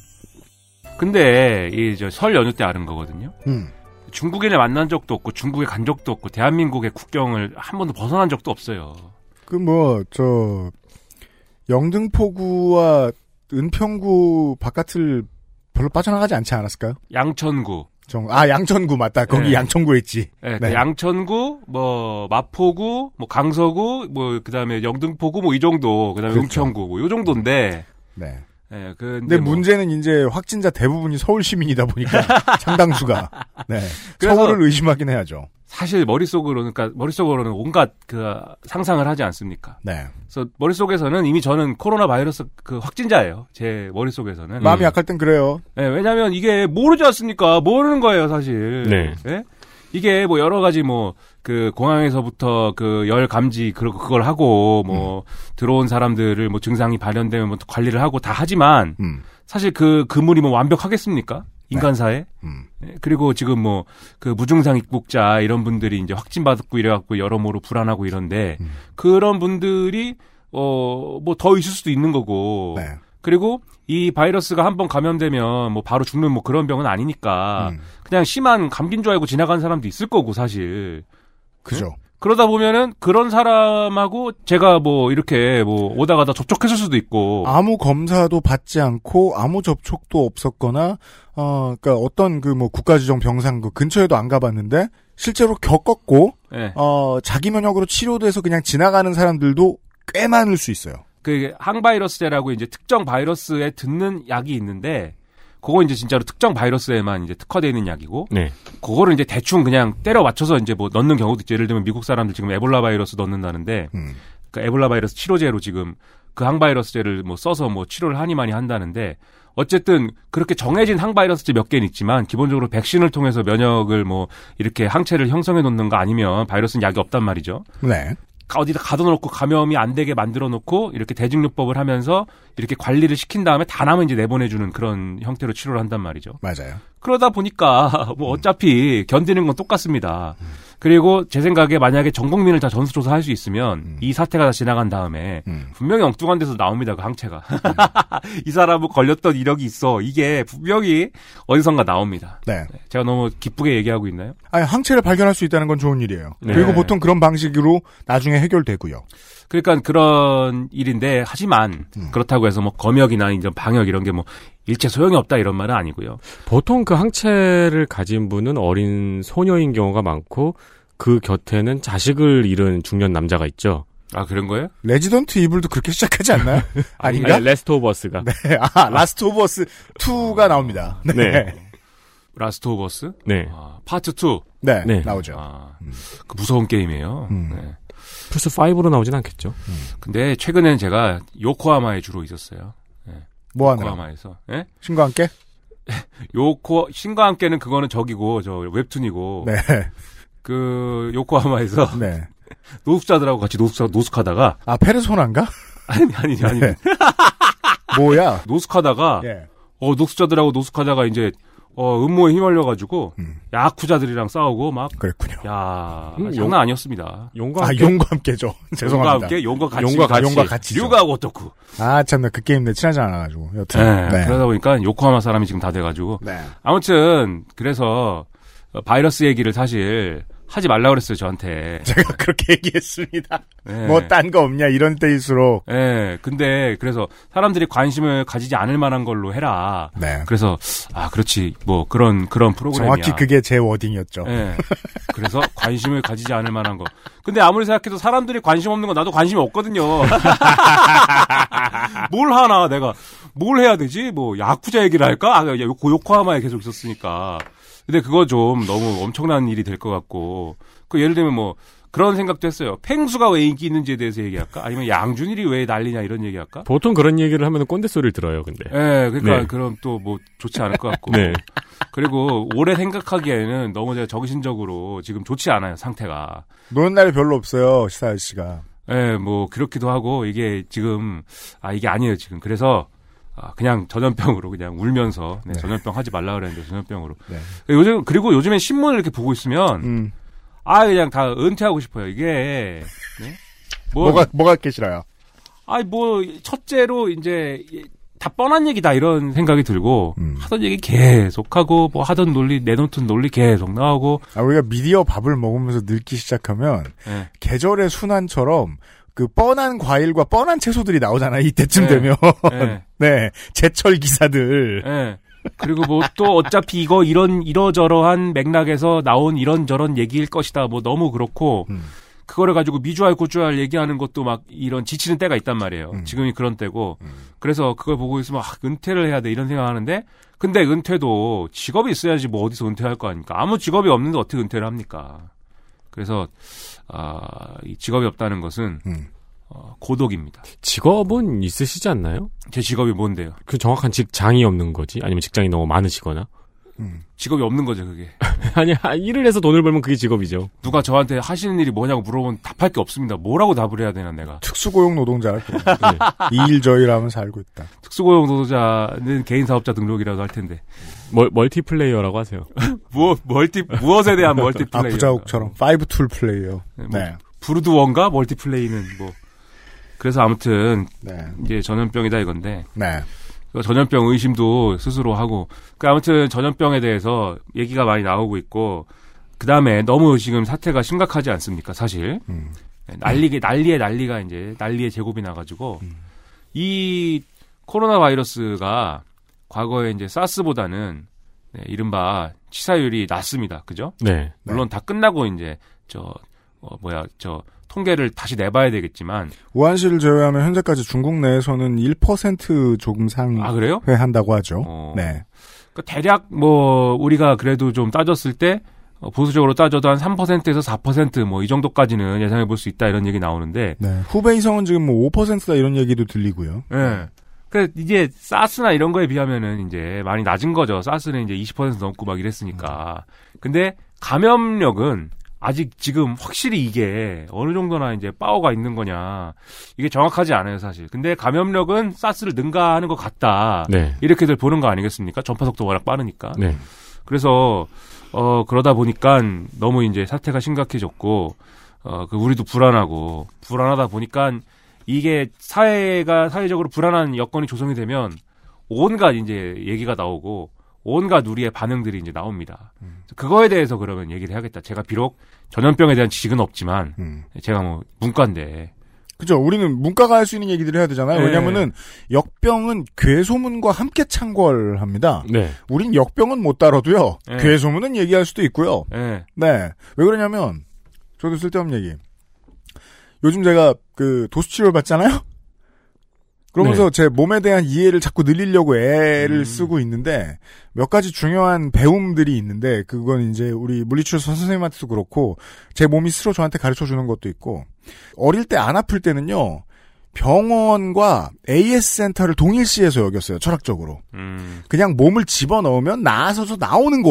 근데, 이, 저, 설 연휴 때 아는 거거든요. 음. 중국인을 만난 적도 없고 중국에 간 적도 없고 대한민국의 국경을 한 번도 벗어난 적도 없어요. 그 뭐 저 영등포구와 은평구 바깥을 별로 빠져나가지 않지 않았을까요? 양천구. 정, 아 양천구 맞다. 거기 네. 양천구에 있지. 네, 그 양천구, 뭐 마포구, 뭐 강서구, 뭐 그다음에 영등포구 뭐 이 정도, 그다음에 그렇죠. 은평구 뭐요 정도인데. 네. 예, 근데 근데 뭐 문제는 이제 확진자 대부분이 서울 시민이다 보니까 상당수가 네. 서울을 의심하긴 해야죠. 사실 머릿속으로는 그러니까 머릿속으로는 온갖 그 상상을 하지 않습니까? 네. 그래서 머릿속에서는 이미 저는 코로나 바이러스 그 확진자예요. 제 머릿속에서는. 마음이 약할 땐 그래요. 네, 왜냐면 이게 모르지 않습니까? 모르는 거예요, 사실. 네. 예? 이게 뭐 여러 가지 뭐 그 공항에서부터 그 열 감지 그 그걸 하고 뭐 들어온 사람들을 뭐 증상이 발현되면 뭐 관리를 하고 다 하지만 음. 사실 그 그물이 뭐 완벽하겠습니까? 인간사에? 음. 예, 그리고 지금 뭐 그 무증상 입국자 이런 분들이 이제 확진 받고 이래갖고 여러모로 불안하고 이런데 음. 그런 분들이 어 뭐 더 있을 수도 있는 거고 네. 그리고 이 바이러스가 한번 감염되면 뭐 바로 죽는 뭐 그런 병은 아니니까 음. 그냥 심한 감기인 줄 알고 지나간 사람도 있을 거고 사실 그죠. 그러다 보면은 그런 사람하고 제가 뭐 이렇게 뭐 오다 가다 접촉했을 수도 있고 아무 검사도 받지 않고 아무 접촉도 없었거나 어 그러니까 어떤 그 뭐 국가지정 병상 그 근처에도 안 가봤는데 실제로 겪었고 예. 어 자기 면역으로 치료돼서 그냥 지나가는 사람들도 꽤 많을 수 있어요. 그 항바이러스제라고 이제 특정 바이러스에 듣는 약이 있는데 그거 이제 진짜로 특정 바이러스에만 이제 특화되어 있는 약이고 네. 그거를 이제 대충 그냥 때려 맞춰서 이제 뭐 넣는 경우도 있죠. 예를 들면 미국 사람들 지금 에볼라 바이러스 넣는다는데 음. 그 에볼라 바이러스 치료제로 지금 그 항바이러스제를 뭐 써서 뭐 치료를 하니 많이 한다는데 어쨌든 그렇게 정해진 항바이러스제 몇 개는 있지만 기본적으로 백신을 통해서 면역을 뭐 이렇게 항체를 형성해 놓는 거 아니면 바이러스는 약이 없단 말이죠. 네. 어디다 가둬놓고 감염이 안 되게 만들어 놓고 이렇게 대증요법을 하면서 이렇게 관리를 시킨 다음에 다 남은 이제 내보내주는 그런 형태로 치료를 한단 말이죠. 맞아요. 그러다 보니까 뭐 어차피 견디는 건 똑같습니다. 그리고 제 생각에 만약에 전 국민을 다 전수조사할 수 있으면 이 사태가 다 지나간 다음에 음. 분명히 엉뚱한 데서 나옵니다. 그 항체가. 이 사람은 걸렸던 이력이 있어. 이게 분명히 어디선가 나옵니다. 네. 제가 너무 기쁘게 얘기하고 있나요? 아니 항체를 발견할 수 있다는 건 좋은 일이에요. 네. 그리고 보통 그런 방식으로 나중에 해결되고요. 그러니까 그런 일인데 하지만 음. 그렇다고 해서 뭐 검역이나 이제 방역 이런 게 뭐 일체 소용이 없다 이런 말은 아니고요. 보통 그 항체를 가진 분은 어린 소녀인 경우가 많고 그 곁에는 자식을 잃은 중년 남자가 있죠. 아 그런 거예요? Resident Evil도 그렇게 시작하지 않나요? 아닌가? 네, Rest of Us가. 네. 아, Last of Us 2가 나옵니다. 네. 네. Last of Us? 네. 아, 파트 2. 네, 네. 나오죠. 아, 그 무서운 게임이에요. 음. 네. 플스 5로 나오진 않겠죠. 근데 최근에는 제가 요코하마에 주로 있었어요. 뭐 하느라? 요코하마에서. 예? 신과 함께? 요코 신과 함께는 그거는 저기고 저 웹툰이고 네. 그 요코하마에서 네. 노숙자들하고 같이 노숙 노숙하다가 아, 페르소나인가? 아니 아니 아니 네. 뭐야? 노숙하다가 예. 어 노숙자들하고 노숙하다가 이제 어 음모에 휘말려가지고 음. 야쿠자들이랑 싸우고 막 그랬군요. 야 음, 장난 아니었습니다. 용과 아, 함께 용과 함께죠. 죄송합니다. 용과 함께 용과 같이 용과 같이. 용과 같이. 류가하고 어떻고. 아, 참나, 그 게임 내 친하지 않아가지고. 여튼. 네, 네. 그러다 보니까 요코하마 사람이 지금 다 돼가지고 네. 아무튼 그래서 어, 바이러스 얘기를 사실 하지 말라 그랬어요 저한테. 제가 그렇게 얘기했습니다. 네. 뭐, 딴 거 없냐, 이런 때일수록. 예, 근데 그래서 사람들이 관심을 가지지 않을 만한 걸로 해라. 네. 그래서 아 그렇지 뭐 그런 그런 프로그램이야. 정확히 그게 제 워딩이었죠. 예. 그래서 관심을 가지지 않을 만한 거. 근데 아무리 생각해도 사람들이 관심 없는 건 나도 관심이 없거든요. 뭘 하나 내가 뭘 해야 되지? 뭐 야쿠자 얘기를 할까? 아, 요- 요코하마에 계속 있었으니까. 근데 그거 좀 너무 엄청난 일이 될 것 같고. 그 예를 들면 뭐 그런 생각도 했어요. 팽수가 왜 인기 있는지에 대해서 얘기할까? 아니면 양준일이 왜 난리냐 이런 얘기할까? 보통 그런 얘기를 하면 꼰대 소리를 들어요, 근데. 예, 그러니까 네. 그럼 또 뭐 좋지 않을 것 같고. 네. 그리고 오래 생각하기에는 너무 제가 정신적으로 지금 좋지 않아요, 상태가. 노는 날이 별로 없어요, 시사 씨가. 예, 뭐 그렇기도 하고 이게 지금 아 이게 아니에요, 지금. 그래서 아, 그냥 전염병으로 그냥 울면서 네, 네. 전염병 하지 말라 그랬는데 전염병으로. 네. 요즘 그리고 요즘엔 신문을 이렇게 보고 있으면 음. 아 그냥 다 은퇴하고 싶어요. 이게 네? 뭐 뭐가, 뭐가 게 싫어요? 아니 뭐 첫째로 이제 다 뻔한 얘기다 이런 생각이 들고 음. 하던 얘기 계속 하고 뭐 하던 논리 내놓던 논리 계속 나오고 아, 우리가 미디어 밥을 먹으면서 늙기 시작하면 예. 계절의 순환처럼 그 뻔한 과일과 뻔한 채소들이 나오잖아요. 이때쯤 네. 되면. 예. 네. 제철 기사들. 예. 그리고 뭐 또 어차피 이거 이런 이러저러한 맥락에서 나온 이런저런 얘기일 것이다. 뭐 너무 그렇고 음. 그거를 가지고 미주알 고주알 얘기하는 것도 막 이런 지치는 때가 있단 말이에요. 음. 지금이 그런 때고. 그래서 그걸 보고 있으면 아, 은퇴를 해야 돼 이런 생각하는데 근데 은퇴도 직업이 있어야지 뭐 어디서 은퇴할 거 아닙니까? 아무 직업이 없는데 어떻게 은퇴를 합니까? 그래서 아, 이 직업이 없다는 것은 음. 어, 고독입니다. 직업은 있으시지 않나요? 제 직업이 뭔데요? 그 정확한 직장이 없는 거지? 아니면 직장이 너무 많으시거나? 음. 직업이 없는 거죠, 그게. 아니, 아, 일을 해서 돈을 벌면 그게 직업이죠. 누가 저한테 하시는 일이 뭐냐고 물어보면 답할 게 없습니다. 뭐라고 답을 해야 되나 내가. 특수고용 노동자. 네. 이일 저일 하면서 살고 있다. 특수고용 노동자는 개인 사업자 등록이라고 할 텐데. 멀, 멀티플레이어라고 하세요. 뭐 멀티 무엇에 대한 멀티플레이어? 아 부자옥처럼 파이브 툴 플레이어. 네, 네. 뭐 브루드원가 멀티플레이는 뭐. 그래서 아무튼 네. 이제 전염병이다 이건데 네. 그 전염병 의심도 스스로 하고 그 아무튼 전염병에 대해서 얘기가 많이 나오고 있고 그 다음에 너무 지금 사태가 심각하지 않습니까 사실 음. 네, 난리게 난리에 난리가 이제 난리에 제곱이 나가지고 음. 이 코로나 바이러스가 과거에 이제 사스보다는 네, 이른바 치사율이 낮습니다 그죠? 네. 물론 다 끝나고 이제 저 어, 뭐야 저 통계를 다시 내봐야 되겠지만 우한시를 제외하면 현재까지 중국 내에서는 1% 조금 아 그래요? 상회한다고 하죠. 어. 네. 그 대략 뭐 우리가 그래도 좀 따졌을 때 어, 보수적으로 따져도 한 3%에서 4%뭐 이 정도까지는 예상해 볼 수 있다 이런 얘기 나오는데 네. 후베 이 성은 지금 뭐 5%다 이런 얘기도 들리고요. 예. 그 이제 사스나 이런 거에 비하면은 이제 많이 낮은 거죠. 사스는 이제 20% 넘고 막 이랬으니까. 근데 감염력은 아직 지금 확실히 이게 어느 정도나 이제 파워가 있는 거냐 이게 정확하지 않아요 사실. 근데 감염력은 사스를 능가하는 것 같다. 네. 이렇게들 보는 거 아니겠습니까? 전파 속도 워낙 빠르니까. 네. 그래서 어 그러다 보니까 너무 이제 사태가 심각해졌고 어그 우리도 불안하고 불안하다 보니까 이게 사회가 사회적으로 불안한 여건이 조성이 되면 온갖 이제 얘기가 나오고 온갖 우리의 반응들이 이제 나옵니다. 그거에 대해서 그러면 얘기를 해야겠다. 제가 비록 전염병에 대한 지식은 없지만 음. 제가 뭐 문과인데 그죠. 우리는 문과가 할 수 있는 얘기들을 해야 되잖아요. 네. 왜냐면은 역병은 괴소문과 함께 창궐합니다. 네. 우린 역병은 못 다뤄도요. 네. 괴소문은 얘기할 수도 있고요. 예. 네. 왜 그러냐면 저도 쓸데없는 얘기. 요즘 제가 그 도수 치료를 받잖아요. 그러면서 네. 제 몸에 대한 이해를 자꾸 늘리려고 애를 음. 쓰고 있는데 몇 가지 중요한 배움들이 있는데 그건 이제 우리 물리치료 선생님한테도 그렇고 제 몸이 스스로 저한테 가르쳐 주는 것도 있고 어릴 때 안 아플 때는요 병원과 AS 센터를 동일시해서 여겼어요 철학적으로 음. 그냥 몸을 집어 넣으면 나아서서 나오는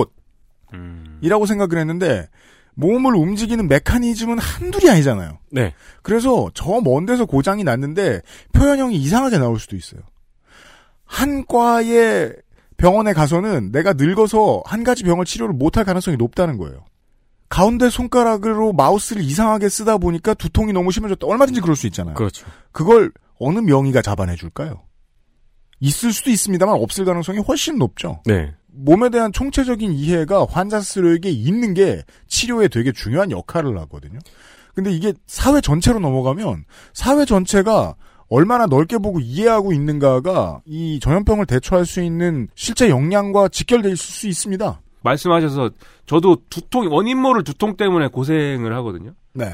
음. 곳이라고 생각을 했는데 몸을 움직이는 메커니즘은 한둘이 아니잖아요. 네. 그래서 저 먼 데서 고장이 났는데 표현형이 이상하게 나올 수도 있어요. 한 과의 병원에 가서는 내가 늙어서 한 가지 병을 치료를 못할 가능성이 높다는 거예요. 가운데 손가락으로 마우스를 이상하게 쓰다 보니까 두통이 너무 심해졌다. 얼마든지 그럴 수 있잖아요. 그렇죠. 그걸 어느 명의가 잡아내 줄까요? 있을 수도 있습니다만 없을 가능성이 훨씬 높죠. 네. 몸에 대한 총체적인 이해가 환자 스스로에게 있는 게 치료에 되게 중요한 역할을 하거든요. 근데 이게 사회 전체로 넘어가면 사회 전체가 얼마나 넓게 보고 이해하고 있는가가 이 전염병을 대처할 수 있는 실제 역량과 직결될 수 있습니다. 말씀하셔서 저도 두통 원인 모를 두통 때문에 고생을 하거든요. 네.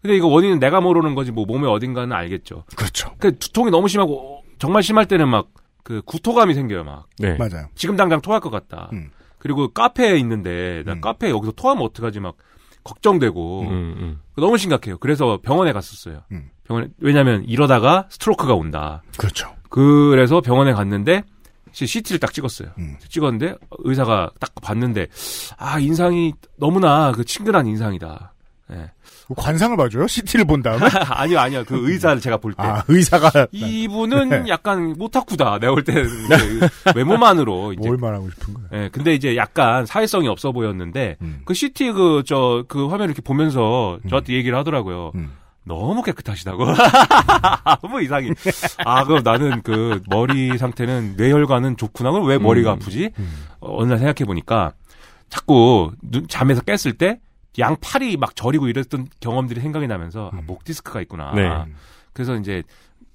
근데 이거 원인은 내가 모르는 거지 뭐 몸의 어딘가는 알겠죠. 그렇죠. 그 두통이 너무 심하고 정말 심할 때는 막 그 구토감이 생겨요 막. 네. 맞아요. 지금 당장 토할 것 같다. 음. 그리고 카페에 있는데 나 음. 카페에 여기서 토하면 어떡하지 막 걱정되고 음, 음. 너무 심각해요. 그래서 병원에 갔었어요. 음. 병원에 왜냐면 이러다가 스트로크가 온다. 그렇죠. 그래서 병원에 갔는데 CT를 딱 찍었어요. 음. 찍었는데 의사가 딱 봤는데 아 인상이 너무나 그 친근한 인상이다. 예. 관상을 봐줘요? CT를 본 다음에? 아니요 아니요 그 의사를 제가 볼 때. 아, 의사가. 이분은 네. 약간 모타쿠다. 내가 볼 때는 이제 외모만으로 이제 뭘 말하고 싶은 거예요? 예, 근데 이제 약간 사회성이 없어 보였는데 음. 그 CT 그 저 그 화면 이렇게 보면서 저한테 얘기를 하더라고요. 음. 너무 깨끗하시다고. 너무 이상해. 아, 그럼 나는 그 머리 상태는 뇌혈관은 좋구나. 그럼 왜 머리가 음. 아프지? 어, 어느 날 생각해 보니까 자꾸 눈, 잠에서 깼을 때 양 팔이 막 저리고 이랬던 경험들이 생각이 나면서 아, 목 디스크가 있구나. 네. 그래서 이제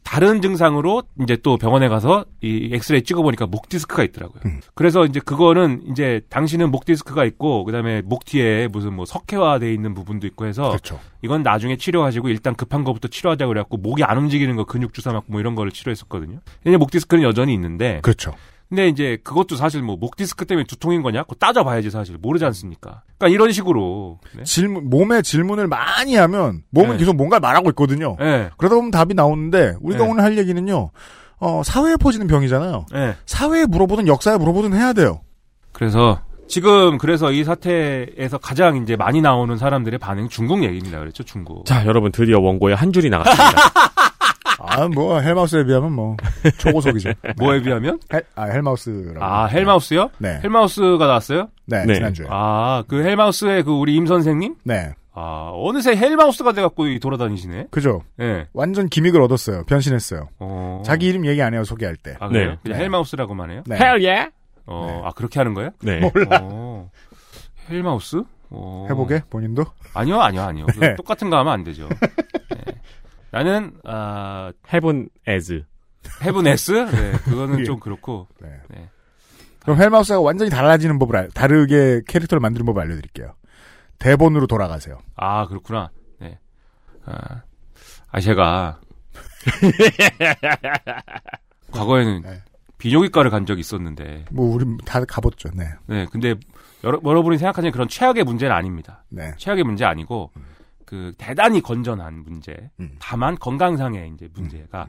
다른 증상으로 이제 또 병원에 가서 이 엑스레이 찍어보니까 목 디스크가 있더라고요. 그래서 이제 그거는 이제 당신은 목 디스크가 있고 그다음에 목 뒤에 무슨 뭐 석회화돼 있는 부분도 있고 해서 그렇죠. 이건 나중에 치료하시고 일단 급한 거부터 치료하자고 그래갖고 목이 안 움직이는 거 근육 주사 맞고 뭐 이런 거를 치료했었거든요. 근데 목 디스크는 여전히 있는데 그렇죠. 근데 이제 그것도 사실 뭐 목 디스크 때문에 두통인 거냐? 그거 따져봐야지 사실 모르지 않습니까? 그러니까 이런 식으로 네. 질문, 몸에 질문을 많이 하면 몸은 네. 계속 뭔가를 말하고 있거든요. 네. 그러다 보면 답이 나오는데 우리가 네. 오늘 할 얘기는요. 어, 사회에 퍼지는 병이잖아요. 네. 사회에 물어보든 역사에 물어보든 해야 돼요. 그래서 지금 그래서 이 사태에서 가장 이제 많이 나오는 사람들의 반응 중국 얘기입니다. 그랬죠 중국. 자, 여러분 드디어 원고에 한 줄이 나갔습니다. 아, 뭐 헬마우스에 비하면 뭐 초고속이죠. 뭐에 비하면? 헬, 아, 헬마우스라고. 아 헬마우스요? 네. 헬마우스가 나왔어요? 네, 네. 지난주에. 아 그 헬마우스의 그 우리 임 선생님? 네. 아 어느새 헬마우스가 돼갖고 이 돌아다니시네. 그죠. 예. 완전 기믹을 얻었어요. 변신했어요. 어. 자기 이름 얘기 안 해요, 소개할 때. 아 그래요? 네. 그냥 네. 헬마우스라고만 해요? 네. Hell yeah! 어, 네. 아 그렇게 하는 거예요? 네. 몰라. 어. 헬마우스? 어. 해보게, 본인도? 아니요, 아니요, 아니요. 그 네. 똑같은 거 하면 안 되죠. 네. 나는 아 Heaven as. 헤븐 S? 네, 그거는 예. 좀 그렇고. 네. 네. 그럼 헬마우스가 완전히 달라지는 법을, 알, 다르게 캐릭터를 만드는 법을 알려드릴게요. 대본으로 돌아가세요. 아 그렇구나. 네. 아, 아 제가 과거에는 네. 비뇨기과를 간 적이 있었는데, 뭐, 우리 다 가봤죠. 네. 네, 근데 여러, 여러분이 생각하는 그런 최악의 문제는 아닙니다. 네. 최악의 문제 아니고 그 대단히 건전한 문제. 음. 다만 건강상의 이제 문제가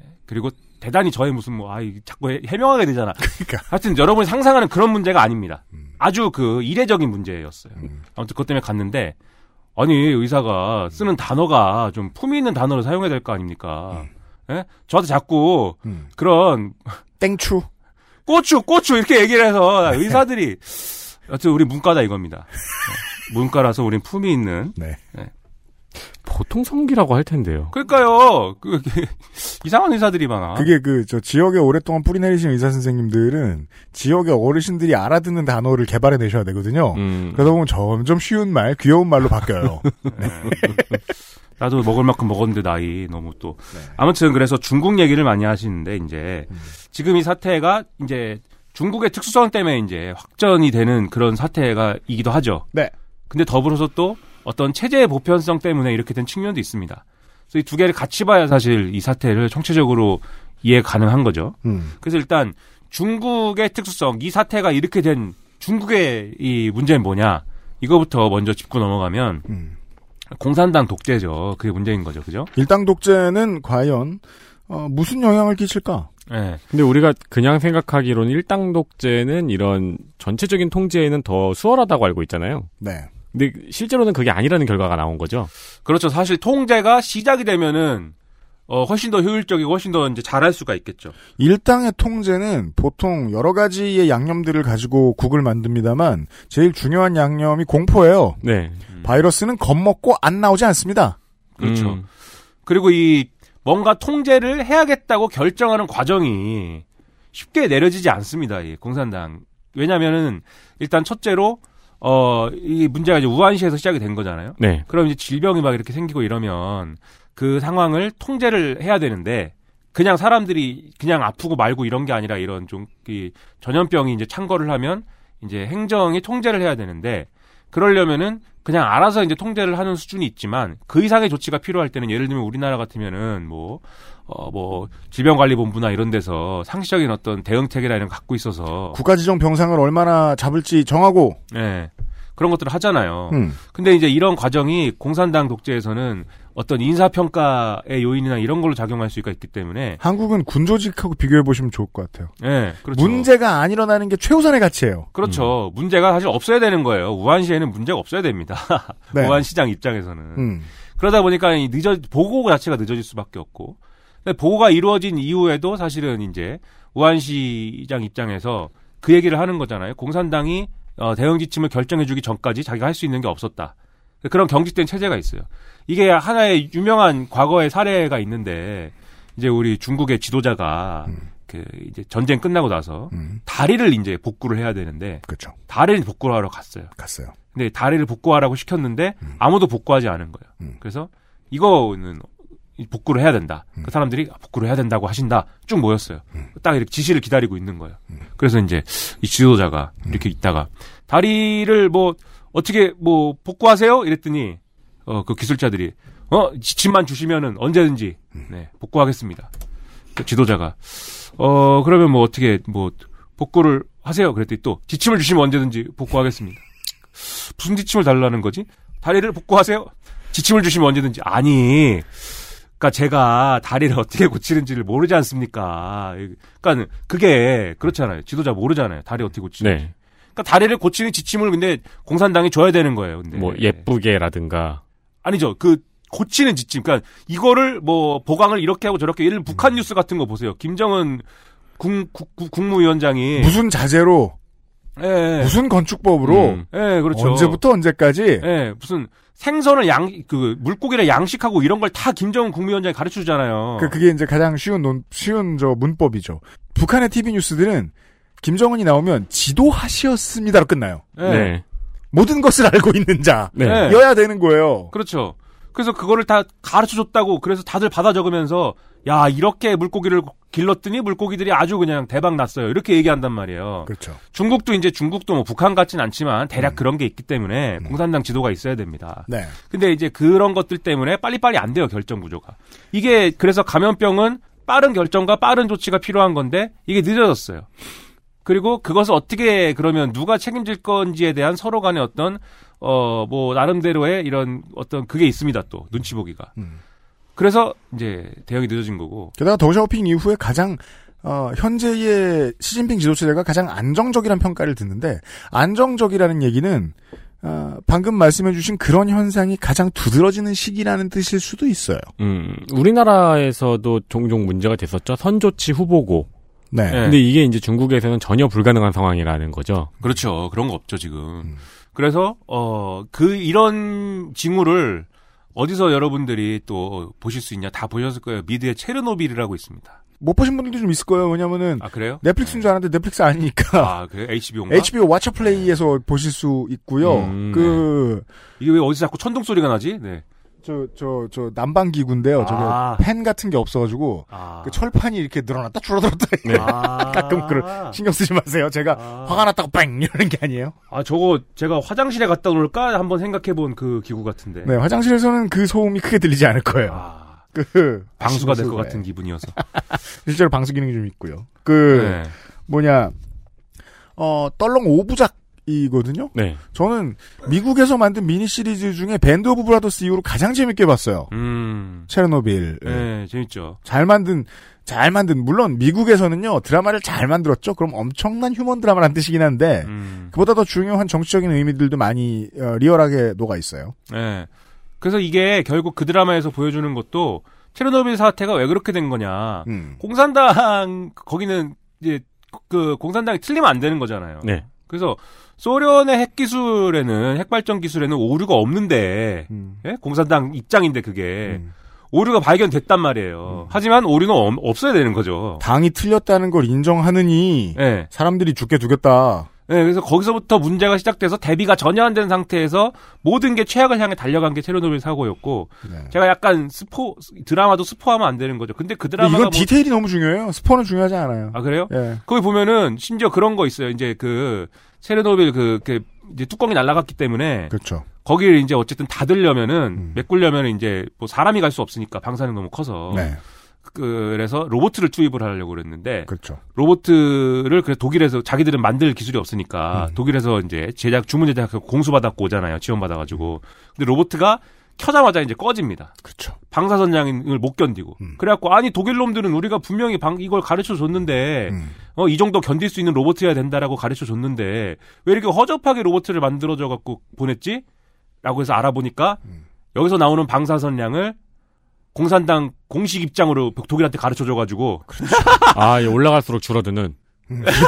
예, 그리고 대단히 저의 무슨 뭐 아, 이 자꾸 해- 해명하게 되잖아. 그러니까. 하여튼 여러분이 상상하는 그런 문제가 아닙니다. 음. 아주 그 이례적인 문제였어요. 음. 아무튼 그것 때문에 갔는데 아니 의사가 쓰는 단어가 좀 품위 있는 단어를 사용해야 될 거 아닙니까? 예? 저한테 자꾸 음. 그런 땡추. 고추 고추 이렇게 얘기를 해서 의사들이 여튼 우리 문과다 이겁니다. 네. 문과라서 우린 품위 있는 네. 보통 성기라고 할 텐데요. 그러니까요. 그, 그, 이상한 의사들이 많아. 그게 그, 저, 지역에 오랫동안 뿌리 내리신 의사 선생님들은 지역의 어르신들이 알아듣는 단어를 개발해 내셔야 되거든요. 음. 그러다 보면 점점 쉬운 말, 귀여운 말로 바뀌어요. 네. 나도 먹을 만큼 먹었는데 나이 너무 또 네. 아무튼 그래서 중국 얘기를 많이 하시는데 이제 음. 지금 이 사태가 이제 중국의 특수성 때문에 이제 확전이 되는 그런 사태가 이기도 하죠. 네. 근데 더불어서 또 어떤 체제의 보편성 때문에 이렇게 된 측면도 있습니다. 그래서 이 두 개를 같이 봐야 사실 이 사태를 총체적으로 이해 가능한 거죠. 음. 그래서 일단 중국의 특수성, 이 사태가 이렇게 된 중국의 이 문제는 뭐냐? 이거부터 먼저 짚고 넘어가면 음. 공산당 독재죠. 그게 문제인 거죠. 그죠? 일당 독재는 과연, 어, 무슨 영향을 끼칠까? 예. 근데 우리가 그냥 생각하기로는 일당 독재는 이런 전체적인 통제에는 더 수월하다고 알고 있잖아요. 네. 근데 실제로는 그게 아니라는 결과가 나온 거죠. 그렇죠. 사실 통제가 시작이 되면은 어, 훨씬 더 효율적이고 훨씬 더 이제 잘할 수가 있겠죠. 일당의 통제는 보통 여러 가지의 양념들을 가지고 국을 만듭니다만 제일 중요한 양념이 공포예요. 네. 바이러스는 겁먹고 안 나오지 않습니다. 그렇죠. 음. 그리고 이 뭔가 통제를 해야겠다고 결정하는 과정이 쉽게 내려지지 않습니다. 이 공산당. 왜냐면은 일단 첫째로 어, 이 문제가 이제 우한시에서 시작이 된 거잖아요. 네. 그럼 이제 질병이 막 이렇게 생기고 이러면 그 상황을 통제를 해야 되는데 그냥 사람들이 그냥 아프고 말고 이런 게 아니라 이런 좀 이 전염병이 이제 창궐을 하면 이제 행정이 통제를 해야 되는데 그러려면은 그냥 알아서 이제 통제를 하는 수준이 있지만 그 이상의 조치가 필요할 때는 예를 들면 우리나라 같으면은 뭐 어, 뭐, 질병관리본부나 이런 데서 상시적인 어떤 대응책이나 이런 거 갖고 있어서. 국가지정 병상을 얼마나 잡을지 정하고, 네. 그런 것들을 하잖아요. 음. 근데 이제 이런 과정이 공산당 독재에서는 어떤 인사평가의 요인이나 이런 걸로 작용할 수가 있기 때문에. 한국은 군조직하고 비교해 보시면 좋을 것 같아요. 네. 그렇죠. 문제가 안 일어나는 게 최우선의 가치예요. 그렇죠. 문제가 사실 없어야 되는 거예요. 우한시에는 문제가 없어야 됩니다. 네. 우한시장 입장에서는. 음. 그러다 보니까 이 늦어 보고 자체가 늦어질 수밖에 없고 근데 보고가 이루어진 이후에도 사실은 이제 우한시장 입장에서 그 얘기를 하는 거잖아요. 공산당이 어, 대응 지침을 결정해주기 전까지 자기가 할 수 있는 게 없었다. 그런 경직된 체제가 있어요. 이게 하나의 유명한 과거의 사례가 있는데 이제 우리 중국의 지도자가 그 이제 전쟁 끝나고 나서 다리를 이제 복구를 해야 되는데 그렇죠. 다리를 복구하러 갔어요. 갔어요. 근데 다리를 복구하라고 시켰는데 아무도 복구하지 않은 거예요. 그래서 이거는 복구를 해야 된다. 그 사람들이 복구를 해야 된다고 하신다. 쭉 모였어요. 딱 이렇게 지시를 기다리고 있는 거예요. 그래서 이제 이 지도자가 이렇게 있다가 다리를 뭐 어떻게 뭐 복구하세요? 이랬더니 어 그 기술자들이 어 지침만 주시면은 언제든지 네 복구하겠습니다. 그 지도자가 어 그러면 뭐 어떻게 뭐 복구를 하세요? 그랬더니 또 지침을 주시면 언제든지 복구하겠습니다. 무슨 지침을 달라는 거지? 다리를 복구하세요? 지침을 주시면 언제든지 아니 그러니까 제가 다리를 어떻게 고치는지를 모르지 않습니까? 그러니까 그게 그렇잖아요. 지도자 모르잖아요. 다리 어떻게 고치는지. 네. 그러니까 다리를 고치는 지침을 근데 공산당이 줘야 되는 거예요. 근데 뭐 예쁘게라든가 아니죠. 그 고치는 지침. 그러니까 이거를 뭐 보강을 이렇게 하고 저렇게 예를 들면 북한 뉴스 같은 거 보세요. 김정은 국, 국, 국, 국무위원장이 무슨 자재로 예, 예. 무슨 건축법으로 음. 예, 그렇죠. 언제부터 언제까지 예, 무슨 생선을 양, 그, 물고기를 양식하고 이런 걸 다 김정은 국무위원장이 가르쳐 주잖아요. 그, 그게 이제 가장 쉬운 논, 쉬운 저 문법이죠. 북한의 TV 뉴스들은 김정은이 나오면 지도하시었습니다로 끝나요. 예. 네. 모든 것을 알고 있는 자. 네. 네. 여야 되는 거예요. 그렇죠. 그래서 그거를 다 가르쳐 줬다고 그래서 다들 받아 적으면서 야, 이렇게 물고기를 길렀더니 물고기들이 아주 그냥 대박 났어요. 이렇게 얘기한단 말이에요. 그렇죠. 중국도 이제 중국도 뭐 북한 같진 않지만 대략 그런 게 있기 때문에 공산당 지도가 있어야 됩니다. 네. 근데 이제 그런 것들 때문에 빨리빨리 안 돼요, 결정 구조가. 이게 그래서 감염병은 빠른 결정과 빠른 조치가 필요한 건데 이게 늦어졌어요. 그리고 그것을 어떻게 그러면 누가 책임질 건지에 대한 서로 간의 어떤 어 뭐 나름대로의 이런 어떤 그게 있습니다 또 눈치 보기가. 음. 그래서 이제 대응이 늦어진 거고. 게다가 더샤오핑 이후에 가장 어, 현재의 시진핑 지도체제가 가장 안정적이라는 평가를 듣는데 안정적이라는 얘기는 어, 방금 말씀해주신 그런 현상이 가장 두드러지는 시기라는 뜻일 수도 있어요. 음, 우리나라에서도 종종 문제가 됐었죠. 선조치 후보고. 네. 근데 이게 이제 중국에서는 전혀 불가능한 상황이라는 거죠. 그렇죠. 그런 거 없죠 지금. 그래서 어 그 이런 징후를 어디서 여러분들이 또 보실 수 있냐 다 보셨을 거예요. 미드의 체르노빌이라고 있습니다. 못 보신 분들도 좀 있을 거예요. 왜냐면은 아 그래요? 넷플릭스인 줄 알았는데 넷플릭스 아니니까 아 그래 HBO인가? HBO 왓챠플레이에서 보실 수 있고요. 음, 그 이게 왜 어디서 자꾸 천둥 소리가 나지? 네. 저, 저, 저, 난방기구인데요. 저게 아. 펜 같은 게 없어가지고, 아. 그 철판이 이렇게 늘어났다 줄어들었다. 네. 아. 가끔 그런, 신경 쓰지 마세요. 제가 아. 화가 났다고 뺑! 이러는 게 아니에요. 아 저거 제가 화장실에 갔다 올까 한번 생각해본 그 기구 같은데. 네, 화장실에서는 그 소음이 크게 들리지 않을 거예요. 아, 그, 방수가 될것 네. 같은 기분이어서. 실제로 방수 기능이 좀 있고요. 그, 네. 뭐냐, 어, 떨렁 오부작 이거든요? 네. 저는 미국에서 만든 미니 시리즈 중에 Band of Brothers 이후로 가장 재밌게 봤어요. 음. 체르노빌. 네, 재밌죠. 잘 만든 잘 만든 물론 미국에서는요 드라마를 잘 만들었죠. 그럼 엄청난 휴먼 드라마란 뜻이긴 한데 음. 그보다 더 중요한 정치적인 의미들도 많이 어, 리얼하게 녹아 있어요. 네. 그래서 이게 결국 그 드라마에서 보여주는 것도 체르노빌 사태가 왜 그렇게 된 거냐. 음. 공산당 거기는 이제 그 공산당이 틀리면 안 되는 거잖아요. 네. 그래서 소련의 핵 기술에는 핵 발전 기술에는 오류가 없는데 음. 예? 공산당 입장인데 그게 음. 오류가 발견됐단 말이에요. 하지만 오류는 없- 없어야 되는 거죠. 당이 틀렸다는 걸 인정하느니 예. 사람들이 죽게 두겠다. 네, 그래서 거기서부터 문제가 시작돼서 대비가 전혀 안 된 상태에서 모든 게 최악을 향해 달려간 게 체르노빌 사고였고 네. 제가 약간 스포 드라마도 스포하면 안 되는 거죠. 근데 그 근데 드라마가 이건 뭐- 디테일이 너무 중요해요. 스포는 중요하지 않아요. 아 그래요? 예. 거기 보면은 심지어 그런 거 있어요. 이제 그 체르노빌 그, 그 이제 뚜껑이 날아갔기 때문에 그렇죠. 거기를 이제 어쨌든 닫으려면은 음. 메꾸려면은 이제 뭐 사람이 갈 수 없으니까 방사능 너무 커서 네. 그래서 로보트를 투입을 하려고 그랬는데 그렇죠. 로보트를 그래 독일에서 자기들은 만들 기술이 없으니까 음. 독일에서 이제 제작 주문 제작하고 공수 받았고 오잖아요 지원 받아가지고 근데 로보트가 켜자마자 이제 꺼집니다 그렇죠. 방사선량을 못 견디고 음. 그래갖고 아니 독일 놈들은 우리가 분명히 방 이걸 가르쳐 줬는데 음. 어 이 정도 견딜 수 있는 로보트여야 된다라고 가르쳐 줬는데 왜 이렇게 허접하게 로보트를 만들어줘 갖고 보냈지? 라고 해서 알아보니까 음. 여기서 나오는 방사선량을 공산당 공식 입장으로 독일한테 가르쳐 줘가지고 아, 예, 올라갈수록 줄어드는. 음, 그렇죠.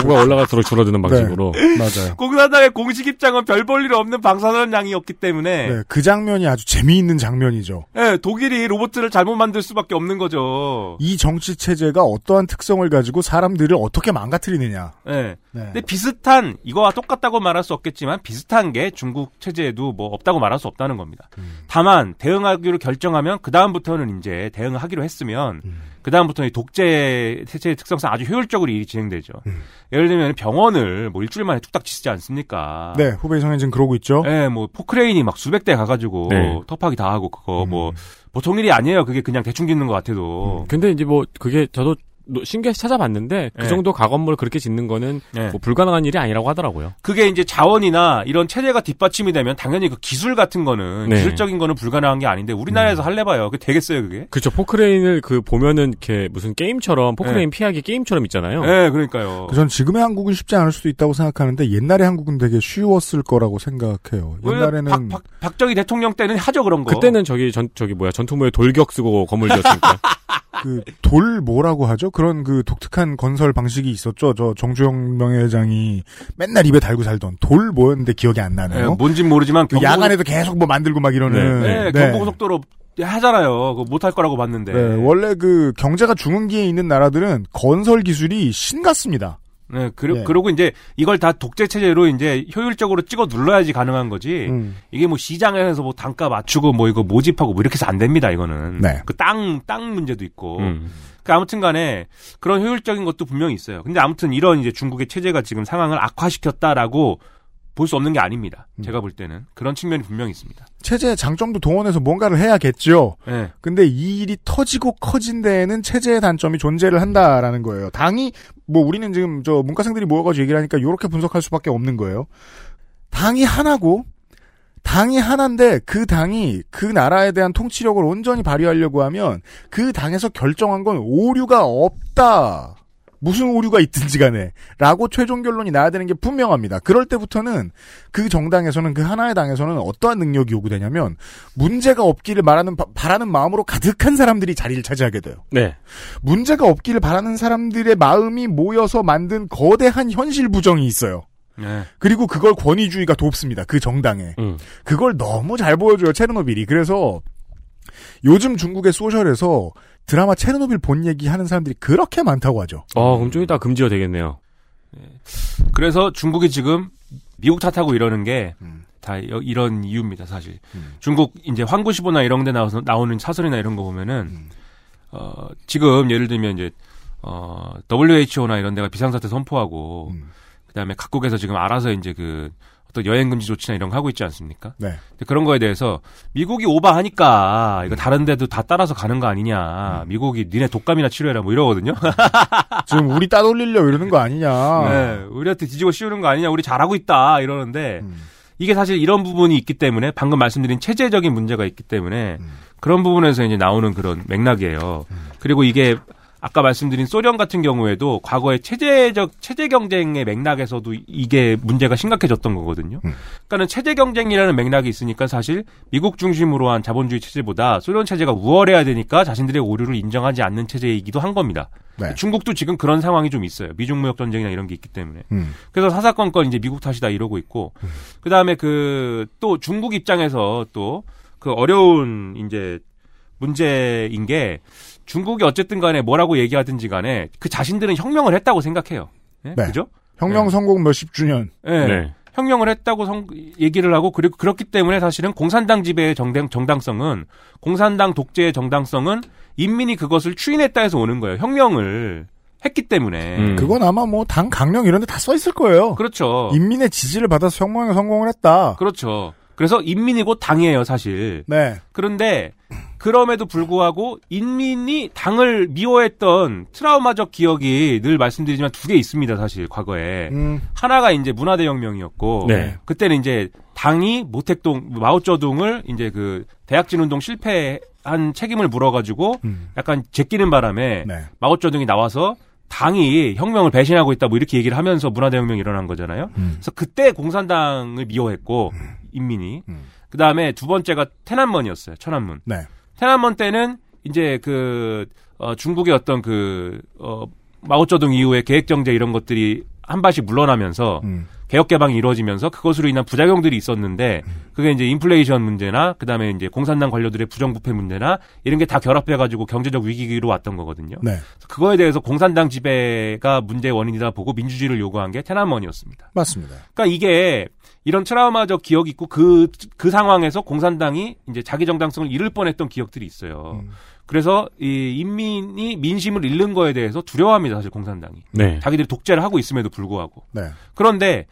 보고가 올라갈수록 줄어드는 방식으로. 네, 맞아요. 공산당의 공식 입장은 별 볼 일 없는 방사선량이었기 때문에 네, 그 장면이 아주 재미있는 장면이죠. 네, 독일이 로봇을 잘못 만들 수밖에 없는 거죠. 이 정치 체제가 어떠한 특성을 가지고 사람들을 어떻게 망가뜨리느냐. 네. 네. 근데 비슷한 이거와 똑같다고 말할 수 없겠지만 비슷한 게 중국 체제에도 뭐 없다고 말할 수 없다는 겁니다. 음. 다만 대응하기로 결정하면 그 다음부터는 이제 대응을 하기로 했으면 음. 그 다음부터는 독재 체제의 특성상 아주 효율적으로 일이 진행되죠. 음. 예를 들면 병원을 뭐 일주일 만에 뚝딱 짓지 않습니까? 네, 후베이 성행진 그러고 있죠. 네, 뭐 포크레인이 막 수백 대 가가지고 네. 터파기 다 하고 그거 음. 뭐 보통 일이 아니에요. 그게 그냥 대충 짓는 것 같아도. 근데 이제 뭐 그게 저도 노- 신기해서 찾아봤는데 그 네. 정도 가건물 그렇게 짓는 거는 네. 뭐 불가능한 일이 아니라고 하더라고요. 그게 이제 자원이나 이런 체제가 뒷받침이 되면 당연히 그 기술 같은 거는 네. 기술적인 거는 불가능한 게 아닌데 우리나라에서 할래 봐요. 그게 되겠어요, 그게? 그렇죠. 포크레인을 그 보면은 이렇게 무슨 게임처럼 포크레인 피하기 게임처럼 있잖아요. 네, 그러니까요. 전 지금의 한국은 쉽지 않을 수도 있다고 생각하는데 옛날의 한국은 되게 쉬웠을 거라고 생각해요. 옛날에는 박, 박, 박정희 대통령 때는 하죠 그런 거. 그때는 저기 전 저기 뭐야 전투모에 돌격 쓰고 건물 지었으니까. 그 돌 뭐라고 하죠? 그런 그 독특한 건설 방식이 있었죠. 저 정주영 명예회장이 맨날 입에 달고 살던 돌 뭐였는데 기억이 안 네, 나네요. 뭔진 모르지만 그 야간에도 계속 뭐 만들고 막 이러는. 네, 경부고속도로 하잖아요. 못할 거라고 봤는데. 네, 원래 그 경제가 중흥기에 있는 나라들은 건설 기술이 신 같습니다. 네, 그러, 예. 그러고 이제 이걸 다 독재 체제로 이제 효율적으로 찍어 눌러야지 가능한 거지. 음. 이게 뭐 시장에서 뭐 단가 맞추고 뭐 이거 모집하고 뭐 이렇게 해서 안 됩니다, 이거는. 네. 그 땅, 땅 문제도 있고. 음. 그 아무튼 간에 그런 효율적인 것도 분명히 있어요. 근데 아무튼 이런 이제 중국의 체제가 지금 상황을 악화시켰다라고 볼 수 없는 게 아닙니다. 음. 제가 볼 때는. 그런 측면이 분명히 있습니다. 체제의 장점도 동원해서 뭔가를 해야겠죠. 네. 근데 이 일이 터지고 커진 데에는 체제의 단점이 존재를 한다라는 거예요. 당이 뭐 우리는 지금 저 문과생들이 모여가지고 얘기를 하니까 이렇게 분석할 수밖에 없는 거예요. 당이 하나고 당이 하나인데 그 당이 그 나라에 대한 통치력을 온전히 발휘하려고 하면 그 당에서 결정한 건 오류가 없다. 무슨 오류가 있든지 간에 라고 최종 결론이 나야 되는 게 분명합니다. 그럴 때부터는 그 정당에서는 그 하나의 당에서는 어떠한 능력이 요구되냐면 문제가 없기를 말하는 바- 바라는 마음으로 가득한 사람들이 자리를 차지하게 돼요. 네. 문제가 없기를 바라는 사람들의 마음이 모여서 만든 거대한 현실 부정이 있어요. 네. 그리고 그걸 권위주의가 돕습니다. 그 정당에. 음. 그걸 너무 잘 보여줘요. 체르노빌이. 그래서 요즘 중국의 소셜에서 드라마 체르노빌 본 얘기 하는 사람들이 그렇게 많다고 하죠. 어, 그럼 좀 이따 금지가 되겠네요. 그래서 중국이 지금 미국 탓하고 이러는 게 음. 다 이런 이유입니다, 사실. 중국 이제 황구시보나 이런 데 나와서 나오는 사설이나 이런 거 보면은 음. 어, 지금 예를 들면 이제 어, WHO나 이런 데가 비상사태 선포하고 음. 그다음에 각국에서 지금 알아서 이제 그 어떤 여행 금지 조치나 이런 거 하고 있지 않습니까? 네. 그런 거에 대해서 미국이 오바하니까 이거 다른 데도 다 따라서 가는 거 아니냐. 미국이 니네 독감이나 치료해라 뭐 이러거든요. 지금 우리 따돌리려 이러는 거 아니냐. 네, 우리한테 뒤지고 씌우는 거 아니냐. 우리 잘하고 있다 이러는데 음. 이게 사실 이런 부분이 있기 때문에 방금 말씀드린 체제적인 문제가 있기 때문에 음. 그런 부분에서 이제 나오는 그런 맥락이에요. 그리고 이게 아까 말씀드린 소련 같은 경우에도 과거에 체제적 체제 경쟁의 맥락에서도 이게 문제가 심각해졌던 거거든요. 음. 그러니까는 체제 경쟁이라는 맥락이 있으니까 사실 미국 중심으로 한 자본주의 체제보다 소련 체제가 우월해야 되니까 자신들의 오류를 인정하지 않는 체제이기도 한 겁니다. 네. 중국도 지금 그런 상황이 좀 있어요. 미중 무역 전쟁이나 이런 게 있기 때문에. 음. 그래서 사사건건 이제 미국 탓이다 이러고 있고 그 다음에 그 또 중국 입장에서 또 그 어려운 이제 문제인 게 중국이 어쨌든 간에 뭐라고 얘기하든지 간에 그 자신들은 혁명을 했다고 생각해요. 예? 네. 그죠? 혁명 성공 몇십 주년. 예. 네. 혁명을 했다고 성, 얘기를 하고 그리고 그렇기 때문에 사실은 공산당 지배의 정당, 정당성은 공산당 독재의 정당성은 인민이 그것을 추인했다 해서 오는 거예요. 혁명을 했기 때문에. 음. 그건 아마 뭐 당 강령 이런 데 다 써 있을 거예요. 그렇죠. 인민의 지지를 받아서 혁명에 성공을 했다. 그렇죠. 그래서 인민이 곧 당이에요, 사실. 네. 그런데 그럼에도 불구하고 인민이 당을 미워했던 트라우마적 기억이 늘 말씀드리지만 두 개 있습니다 사실 과거에 음. 하나가 이제 문화대혁명이었고 네. 그때는 이제 당이 모택동 마오쩌둥을 이제 그 대학진운동 실패한 책임을 물어가지고 음. 약간 제끼는 바람에 네. 마오쩌둥이 나와서 당이 혁명을 배신하고 있다 뭐 이렇게 얘기를 하면서 문화대혁명이 일어난 거잖아요. 음. 그래서 그때 공산당을 미워했고 음. 인민이 음. 그 다음에 두 번째가 태난먼이었어요 천안문. 네. 태안먼 때는 이제 그 어, 중국의 어떤 그 어, 마오쩌둥 이후의 계획 경제 이런 것들이 한 발씩 물러나면서 음. 개혁 개방이 이루어지면서 그것으로 인한 부작용들이 있었는데 음. 그게 이제 인플레이션 문제나 그다음에 이제 공산당 관료들의 부정부패 문제나 이런 게 다 결합해 가지고 경제적 위기로 왔던 거거든요. 네. 그거에 대해서 공산당 지배가 문제의 원인이다 보고 민주주의를 요구한 게 테나먼이었습니다. 맞습니다. 그러니까 이게 이런 트라우마적 기억이 있고 그, 그 상황에서 공산당이 이제 자기 정당성을 잃을 뻔했던 기억들이 있어요. 음. 그래서 이 인민이 민심을 잃는 거에 대해서 두려워합니다, 사실 공산당이. 네. 자기들이 독재를 하고 있음에도 불구하고. 네. 그런데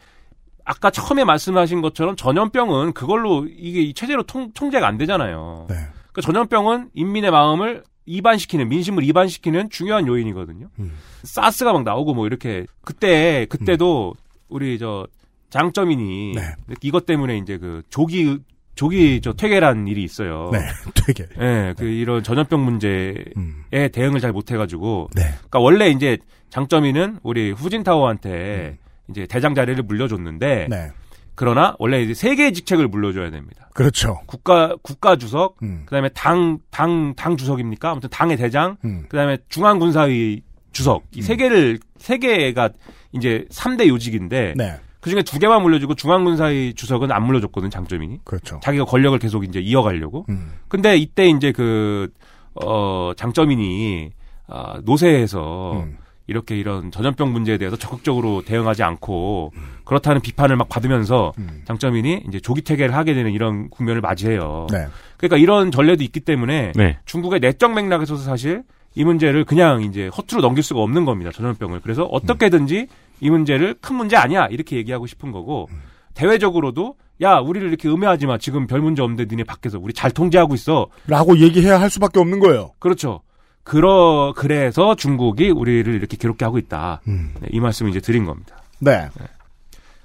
아까 처음에 말씀하신 것처럼 전염병은 그걸로 이게 이 체제로 통, 통제가 안 되잖아요. 네. 그 전염병은 인민의 마음을 이반시키는 민심을 이반시키는 중요한 요인이거든요. 음. 사스가 막 나오고 뭐 이렇게 그때 그때도 우리 저 장점인이 네. 이것 때문에 이제 그 조기 조기 저 퇴계란 일이 있어요. 네. 되게. 예, 그 이런 전염병 문제에 음. 대응을 잘 못해가지고, 네. 그러니까 원래 이제 장점이는 우리 후진타워한테 이제 대장 자리를 물려줬는데, 음. 네. 그러나 원래 이제 세 개의 직책을 물려줘야 됩니다. 그렇죠. 국가 국가 주석, 음. 그다음에 당 당 당 주석입니까? 아무튼 당의 대장, 음. 그다음에 중앙군사위 주석 이 세 개를 세 개가 이제 3대 요직인데 네. 그 중에 두 개만 물려주고 중앙군사위 주석은 안 물려줬거든 장점인이. 그렇죠. 자기가 권력을 계속 이제 이어가려고. 음. 근데 이때 이제 그, 어, 장점인이, 아, 노세에서 음. 이렇게 이런 전염병 문제에 대해서 적극적으로 대응하지 않고 그렇다는 비판을 막 받으면서 음. 장점인이 이제 조기 퇴계를 하게 되는 이런 국면을 맞이해요. 네. 그러니까 이런 전례도 있기 때문에 네. 중국의 내적 맥락에서도 사실 이 문제를 그냥 이제 허투루 넘길 수가 없는 겁니다. 전염병을. 그래서 어떻게든지 이 문제를 큰 문제 아니야. 이렇게 얘기하고 싶은 거고 대외적으로도 야, 우리를 이렇게 음해하지 마. 지금 별 문제 없는데 니네 밖에서 우리 잘 통제하고 있어. 라고 얘기해야 할 수밖에 없는 거예요. 그렇죠. 그러 그래서 중국이 우리를 이렇게 괴롭게 하고 있다. 음. 네, 이 말씀을 이제 드린 겁니다. 네.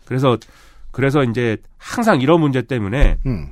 그래서 그래서 이제 항상 이런 문제 때문에 음.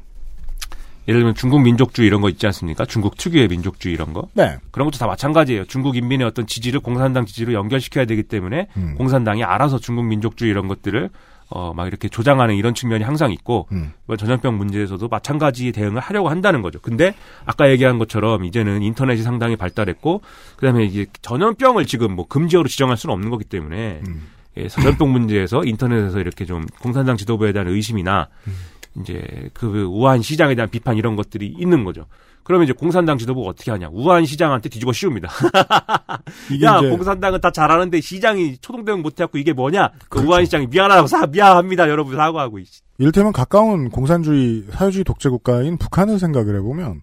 예를 들면 중국 민족주의 이런 거 있지 않습니까? 중국 특유의 민족주의 이런 거. 네. 그런 것도 다 마찬가지예요. 중국 인민의 어떤 지지를 공산당 지지로 연결시켜야 되기 때문에 음. 공산당이 알아서 중국 민족주의 이런 것들을 어 막 이렇게 조장하는 이런 측면이 항상 있고 음. 전염병 문제에서도 마찬가지 대응을 하려고 한다는 거죠. 근데 아까 얘기한 것처럼 이제는 인터넷이 상당히 발달했고 그 다음에 이제 전염병을 지금 뭐 금지어로 지정할 수는 없는 거기 때문에 음. 예, 전염병 문제에서 인터넷에서 이렇게 좀 공산당 지도부에 대한 의심이나 음. 이제 그 우한 시장에 대한 비판 이런 것들이 있는 거죠. 그러면 이제 공산당 지도부가 어떻게 하냐? 우한 시장한테 뒤집어 씌웁니다. 야, 이제 공산당은 다 잘하는데 시장이 초동 대응 못해갖고 이게 뭐냐? 그 우한 시장이 미안하다고 사 미안합니다, 여러분 사과하고. 이를테면 가까운 공산주의, 사회주의 독재 국가인 북한을 생각을 해보면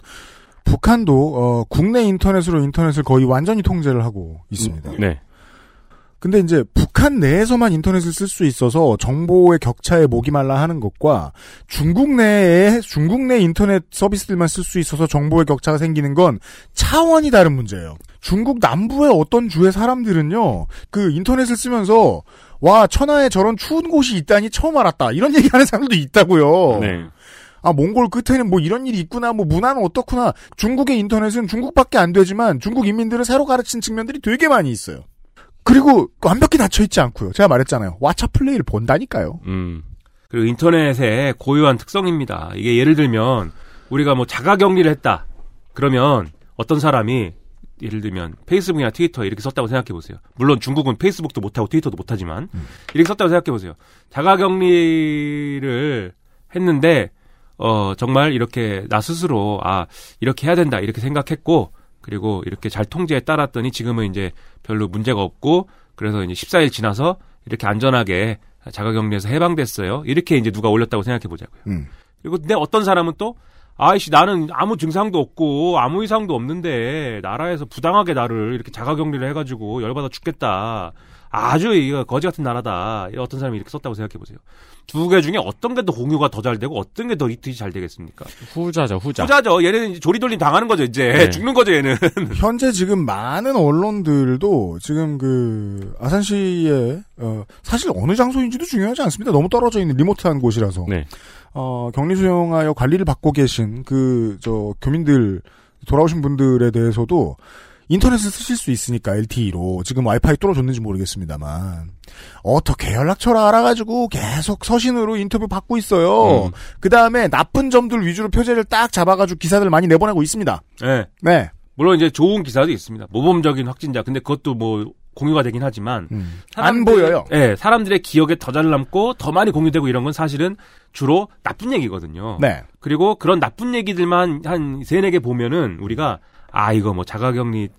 북한도 어, 국내 인터넷으로 인터넷을 거의 완전히 통제를 하고 있습니다. 네. 근데 이제 북한 내에서만 인터넷을 쓸 수 있어서 정보의 격차에 목이 말라 하는 것과 중국 내에 중국 내 인터넷 서비스들만 쓸 수 있어서 정보의 격차가 생기는 건 차원이 다른 문제예요. 중국 남부의 어떤 주의 사람들은요, 그 인터넷을 쓰면서 와 천하에 저런 추운 곳이 있다니 처음 알았다 이런 얘기 하는 사람들도 있다고요. 네. 아 몽골 끝에는 뭐 이런 일이 있구나, 뭐 문화는 어떻구나. 중국의 인터넷은 중국밖에 안 되지만 중국 인민들을 새로 가르친 측면들이 되게 많이 있어요. 그리고 완벽히 닫혀 있지 않고요. 제가 말했잖아요. 왓챠 플레이를 본다니까요. 음. 그리고 인터넷의 고유한 특성입니다. 이게 예를 들면 우리가 뭐 자가 격리를 했다. 그러면 어떤 사람이 예를 들면 페이스북이나 트위터 이렇게 썼다고 생각해 보세요. 물론 중국은 페이스북도 못하고 트위터도 못하지만 이렇게 썼다고 생각해 보세요. 자가격리를 했는데 어 정말 이렇게 나 스스로 아 이렇게 해야 된다 이렇게 생각했고 그리고 이렇게 잘 통제에 따랐더니 지금은 이제 별로 문제가 없고 그래서 이제 14일 지나서 이렇게 안전하게 자가격리에서 해방됐어요. 이렇게 이제 누가 올렸다고 생각해 보자고요. 음. 그리고 근데 어떤 사람은 또 아이씨 나는 아무 증상도 없고 아무 이상도 없는데 나라에서 부당하게 나를 이렇게 자가격리를 해가지고 열받아 죽겠다. 아주 이거 거지 같은 나라다. 어떤 사람이 이렇게 썼다고 생각해 보세요. 두 개 중에 어떤 게 더 공유가 더 잘 되고 어떤 게 더 리트윗이 잘 되겠습니까? 후자죠, 후자. 후자죠. 얘는 조리돌림 당하는 거죠. 이제 네. 죽는 거죠. 얘는. 현재 지금 많은 언론들도 지금 그 아산시에 어, 사실 어느 장소인지도 중요하지 않습니다. 너무 떨어져 있는 리모트한 곳이라서 네. 어, 격리 수용하여 관리를 받고 계신 그 저 교민들 돌아오신 분들에 대해서도 인터넷을 쓰실 수 있으니까 LTE로 지금 와이파이 뚫어줬는지 모르겠습니다만 어떻게 연락처를 알아가지고 계속 서신으로 인터뷰 받고 있어요. 음. 그 다음에 나쁜 점들 위주로 표제를 딱 잡아가지고 기사들 많이 내보내고 있습니다. 네. 네. 물론 이제 좋은 기사도 있습니다. 모범적인 확진자. 근데 그것도 뭐 공유가 되긴 하지만 음. 안 보여요. 예, 사람들의 기억에 더 잘 남고 더 많이 공유되고 이런 건 사실은 주로 나쁜 얘기거든요. 네. 그리고 그런 나쁜 얘기들만 한 세네 개 보면은 우리가 아 이거 뭐 자가격리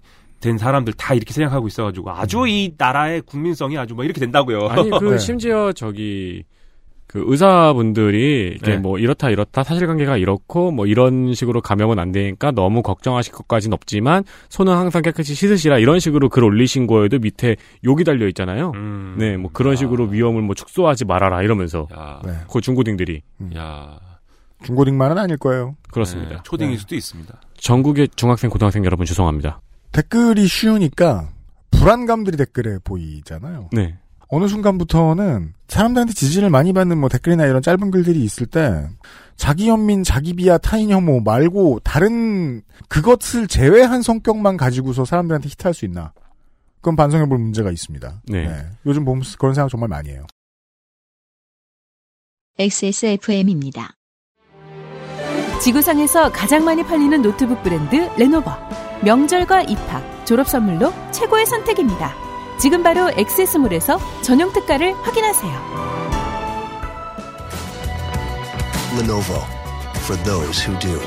된 사람들 다 이렇게 생각하고 있어가지고 아주 이 나라의 국민성이 아주 뭐 이렇게 된다고요. 아니 그 네. 심지어 저기 그 의사분들이 이게 네. 뭐 이렇다 이렇다 사실관계가 이렇고 뭐 이런 식으로 감염은 안 되니까 너무 걱정하실 것까지는 없지만 손은 항상 깨끗이 씻으시라 이런 식으로 글 올리신 거에도 밑에 욕이 달려 있잖아요. 음. 네, 뭐 그런 식으로 위험을 뭐 축소하지 말아라 이러면서 야, 네. 그 중고딩들이 야, 중고딩만은 아닐 거예요. 그렇습니다. 네, 초딩일 네. 수도 있습니다. 전국의 중학생 고등학생 여러분 죄송합니다. 댓글이 쉬우니까 불안감들이 댓글에 보이잖아요. 네. 어느 순간부터는 사람들한테 지지를 많이 받는 뭐 댓글이나 이런 짧은 글들이 있을 때 자기 연민, 자기 비하, 타인 혐오 말고 다른 그것을 제외한 성격만 가지고서 사람들한테 히트할 수 있나? 그건 반성해 볼 문제가 있습니다. 네. 요즘 보면 그런 생각 정말 많이 해요. XSFM입니다. 지구상에서 가장 많이 팔리는 노트북 브랜드 레노버. 명절과 입학, 졸업 선물로 최고의 선택입니다. 지금 바로 엑세스몰에서 전용 특가를 확인하세요. Lenovo for those who do.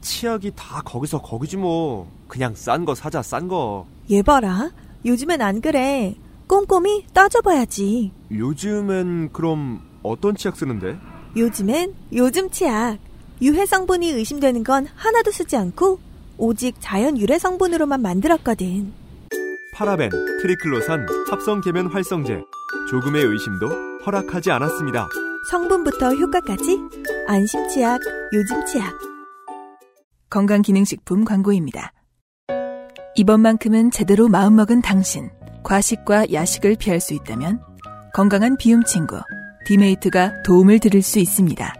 치약이 다 거기서 거기지 뭐. 그냥 싼 거 사자, 싼 거. 얘 봐라. 요즘엔 안 그래. 꼼꼼히 따져봐야지. 요즘엔 그럼 어떤 치약 쓰는데? 요즘엔 요즘 치약. 유해 성분이 의심되는 건 하나도 쓰지 않고 오직 자연 유래 성분으로만 만들었거든. 파라벤, 트리클로산, 합성 계면 활성제. 조금의 의심도 허락하지 않았습니다. 성분부터 효과까지 안심 치약, 요즘 치약. 건강기능식품 광고입니다. 이번만큼은 제대로 마음먹은 당신. 과식과 야식을 피할 수 있다면 건강한 비움 친구 디메이트가 도움을 드릴 수 있습니다.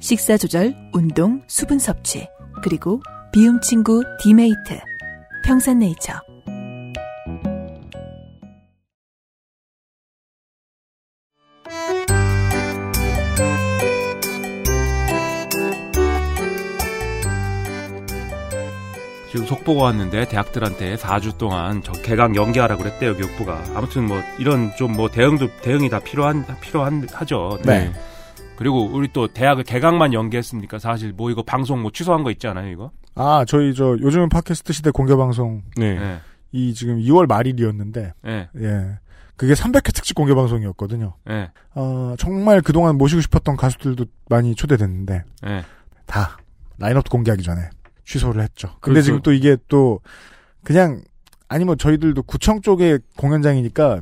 식사 조절, 운동, 수분 섭취, 그리고 비움 친구 디메이트. 평산네이처. 지금 속보가 왔는데 대학들한테 4주 동안 저 개강 연기하라고 그랬대요 교육부가. 아무튼 뭐 이런 좀 뭐 대응도 대응이 다 필요한 필요한 하죠. 네. 그리고 우리 또 대학을 개강만 연기했습니까? 사실 뭐 이거 방송 뭐 취소한 거 있잖아요, 이거. 아, 저희 저 요즘은 팟캐스트 시대 공개 방송 네. 네. 이 지금 2월 말일이었는데 네. 예. 그게 300회 특집 공개 방송이었거든요. 네. 어, 정말 그동안 모시고 싶었던 가수들도 많이 초대됐는데 네. 다 라인업 공개하기 전에 취소를 했죠. 근데 그래서- 지금 또 이게 또 그냥 아니 뭐 저희들도 구청 쪽의 공연장이니까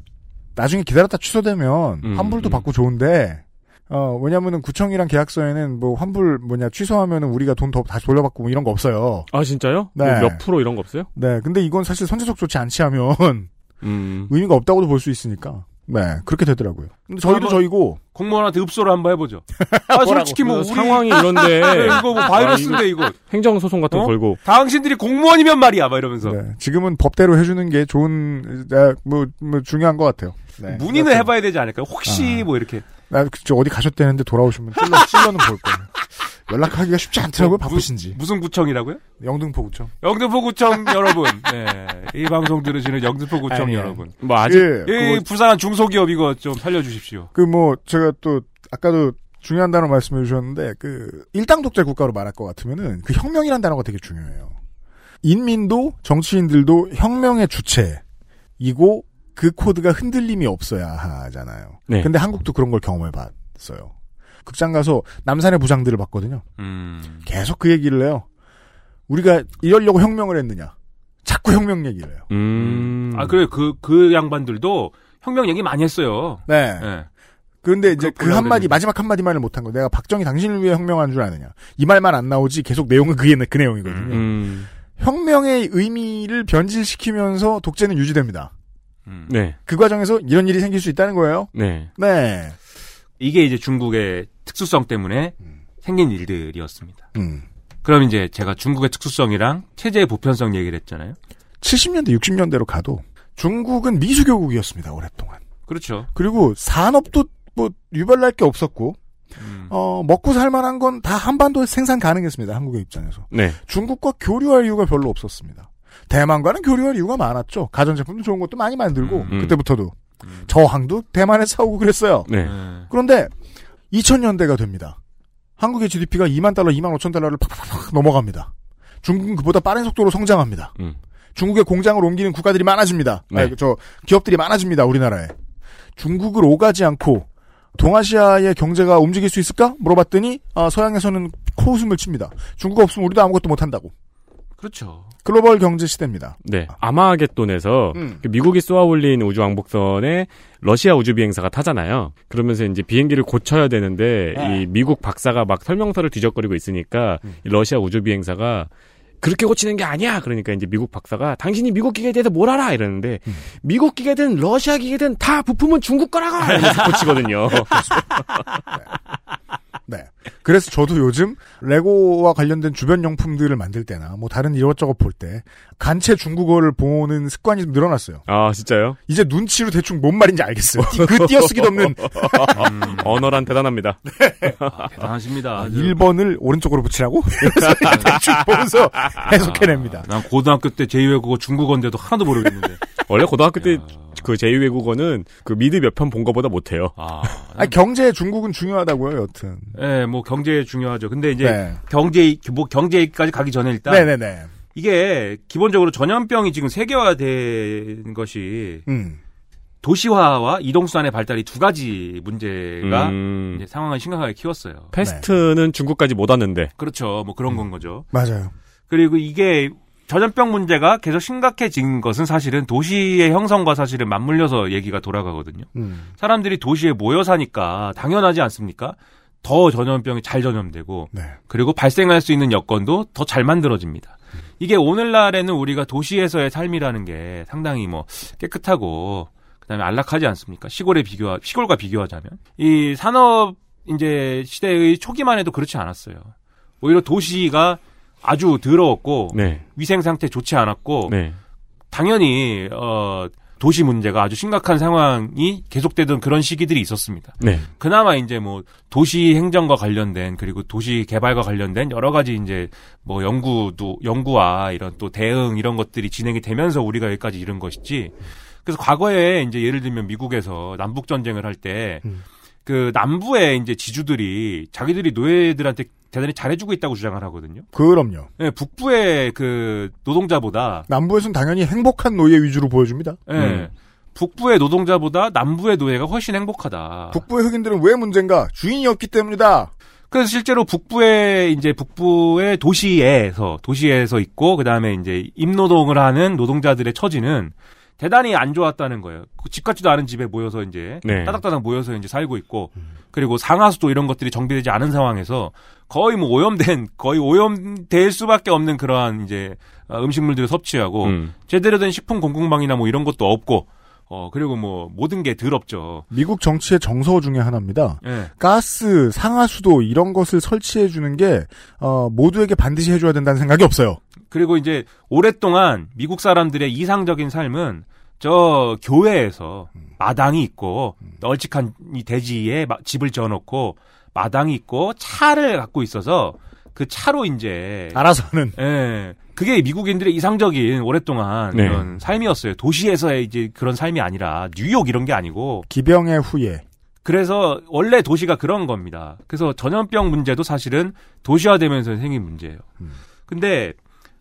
나중에 기다렸다 취소되면 음, 환불도 음. 받고 좋은데 어 왜냐면은 구청이랑 계약서에는 뭐 환불 뭐냐 취소하면은 우리가 돈 더 다시 돌려받고 뭐 이런 거 없어요. 아 진짜요? 네. 뭐 몇 프로 이런 거 없어요? 네, 근데 이건 사실 선제적 좋지 않지 하면 음. 의미가 없다고도 볼 수 있으니까 네 그렇게 되더라고요. 근데 저희도 한번- 저희고 공무원한테 읍소를 한번 해보죠. 아, 솔직히 뭐그 우리 상황이 이런데 네, 이거 뭐 바이러스인데 이거 행정 소송 같은 거 어? 걸고 당신들이 공무원이면 말이야, 막 이러면서 네, 지금은 법대로 해주는 게 좋은 아, 뭐, 뭐 중요한 것 같아요. 네. 문의는 여튼, 해봐야 되지 않을까요? 혹시 아. 뭐 이렇게 나 그저 어디 가셨다는데 돌아오시면 찔러 찔러는 볼 거예요. 연락하기가 쉽지 않더라고요. 뭐, 바쁘신지. 무 슨 구청이라고요? 영등포구청. 영등포구청 여러분, 네. 이 방송 들으시는 영등포구청 아니요. 여러분, 뭐 아직 예. 이 부산한 중소기업 이거 좀 살려주십시오. 그 뭐 제가 또 아까도 중요한 단어 말씀해 주셨는데 그 일당 독재 국가로 말할 것 같으면은 그 혁명이라는 단어가 되게 중요해요. 인민도 정치인들도 혁명의 주체이고 그 코드가 흔들림이 없어야 하잖아요. 네. 근데 한국도 그런 걸 경험해 봤어요. 극장 가서 남산의 부장들을 봤거든요. 음, 계속 그 얘기를 해요. 우리가 이러려고 혁명을 했느냐. 자꾸 혁명 얘기를 해요. 음. 아 그래 그 그 양반들도 혁명 얘기 많이 했어요. 네. 네. 그런데 이제 그 그렇구나, 한마디, 그래도. 마지막 한마디 말을 못한 거. 내가 박정희 당신을 위해 혁명한 줄 아느냐. 이 말만 안 나오지 계속 내용은 그, 그 내용이거든요. 음. 혁명의 의미를 변질시키면서 독재는 유지됩니다. 음. 네. 그 과정에서 이런 일이 생길 수 있다는 거예요. 네. 네. 이게 이제 중국의 특수성 때문에 생긴 일들이었습니다. 음. 그럼 이제 제가 중국의 특수성이랑 체제의 보편성 얘기를 했잖아요. 70년대, 60년대로 가도 중국은 미수교국이었습니다. 오랫동안. 그렇죠. 그리고 산업도 뭐 유별날 게 없었고 음. 어, 먹고 살만한 건 다 한반도에 생산 가능했습니다. 한국의 입장에서. 네. 중국과 교류할 이유가 별로 없었습니다. 대만과는 교류할 이유가 많았죠. 가전제품도 좋은 것도 많이 만들고 음. 그때부터도 저항도 대만에 사오고 그랬어요. 네. 그런데 2000년대가 됩니다. 한국의 GDP가 2만 달러, 2만 5천 달러를 팍팍팍 넘어갑니다. 중국은 그보다 빠른 속도로 성장합니다. 음. 중국의 공장을 옮기는 국가들이 많아집니다. 네. 아니, 저 기업들이 많아집니다. 우리나라에. 중국을 오가지 않고 동아시아의 경제가 움직일 수 있을까? 물어봤더니 아, 서양에서는 코웃음을 칩니다. 중국 없으면 우리도 아무것도 못한다고. 그렇죠. 글로벌 경제 시대입니다. 네. 아마겟돈에서 음. 그 미국이 쏘아올린 우주 왕복선에 러시아 우주 비행사가 타잖아요. 그러면서 이제 비행기를 고쳐야 되는데 네. 이 미국 박사가 막 설명서를 뒤적거리고 있으니까 음. 이 러시아 우주 비행사가 그렇게 고치는 게 아니야. 그러니까 이제 미국 박사가 당신이 미국 기계에 대해서 뭘 알아? 이러는데 음. 미국 기계든 러시아 기계든 다 부품은 중국 거라고 이러면서 고치거든요. 네. 그래서 저도 요즘 레고와 관련된 주변 용품들을 만들 때나 뭐 다른 이것저것 볼 때 간체 중국어를 보는 습관이 좀 늘어났어요. 아 진짜요? 이제 눈치로 대충 뭔 말인지 알겠어요. 그 띄어쓰기도 없는 언어란 대단합니다. 대단하십니다. 아, 1번을 오른쪽으로 붙이라고? 대충 보면서 해석해냅니다. 난 고등학교 때 제2외국어 중국어인데도 하나도 모르겠는데. 원래 고등학교 때 그 제2외국어는 그 미드 몇 편 본 거보다 못해요. 아, 아니, 경제 중국은 중요하다고요, 여튼. 예, 뭐 경제 중요하죠. 근데 이제 네. 경제 뭐 경제까지 가기 전에 일단 네네네. 이게 기본적으로 전염병이 지금 세계화된 것이 음. 도시화와 이동수단의 발달이 두 가지 문제가 음. 이제 상황을 심각하게 키웠어요. 패스트는 중국까지 못 왔는데. 그렇죠. 뭐 그런 건 거죠. 맞아요. 그리고 이게 전염병 문제가 계속 심각해진 것은 사실은 도시의 형성과 사실은 맞물려서 얘기가 돌아가거든요. 음. 사람들이 도시에 모여 사니까 당연하지 않습니까? 더 전염병이 잘 전염되고 네. 그리고 발생할 수 있는 여건도 더 잘 만들어집니다. 이게 오늘날에는 우리가 도시에서의 삶이라는 게 상당히 뭐 깨끗하고 그다음에 안락하지 않습니까? 시골에 비교 시골과 비교하자면 이 산업 이제 시대의 초기만 해도 그렇지 않았어요. 오히려 도시가 아주 더러웠고 네. 위생 상태 좋지 않았고 네. 당연히 어 도시 문제가 아주 심각한 상황이 계속되던 그런 시기들이 있었습니다. 네. 그나마 이제 뭐 도시 행정과 관련된 그리고 도시 개발과 관련된 여러 가지 이제 뭐 연구도 연구와 이런 또 대응 이런 것들이 진행이 되면서 우리가 여기까지 이른 것이지. 그래서 과거에 이제 예를 들면 미국에서 남북 전쟁을 할때그 남부의 이제 지주들이 자기들이 노예들한테 대단히 잘해주고 있다고 주장을 하거든요. 그럼요. 예, 북부의 그 노동자보다 남부에서는 당연히 행복한 노예 위주로 보여줍니다. 예, 음. 북부의 노동자보다 남부의 노예가 훨씬 행복하다. 북부의 흑인들은 왜 문제인가? 주인이 없기 때문이다. 그래서 실제로 북부의 이제 북부의 도시에서 도시에서 있고 그 다음에 이제 임노동을 하는 노동자들의 처지는 대단히 안 좋았다는 거예요. 그집 같지도 않은 집에 모여서 이제 네. 따닥따닥 모여서 이제 살고 있고 그리고 상하수도 이런 것들이 정비되지 않은 상황에서 거의 뭐 오염된 거의 오염될 수밖에 없는 그러한 이제 어, 음식물들을 섭취하고 음. 제대로 된 식품 공급망이나 뭐 이런 것도 없고 어 그리고 뭐 모든 게 더럽죠. 미국 정치의 정서 중에 하나입니다. 예. 가스, 상하수도 이런 것을 설치해 주는 게 어, 모두에게 반드시 해줘야 된다는 생각이 없어요. 그리고 이제 오랫동안 미국 사람들의 이상적인 삶은 저 교회에서 마당이 있고 널찍한 이 대지에 마- 집을 지어놓고 마당이 있고 차를 갖고 있어서 그 차로 이제 알아서 하는. 예. 그게 미국인들의 이상적인 오랫동안 네. 그런 삶이었어요. 도시에서의 이제 그런 삶이 아니라 뉴욕 이런 게 아니고 기병의 후예. 그래서 원래 도시가 그런 겁니다. 그래서 전염병 문제도 사실은 도시화되면서 생긴 문제예요. 근데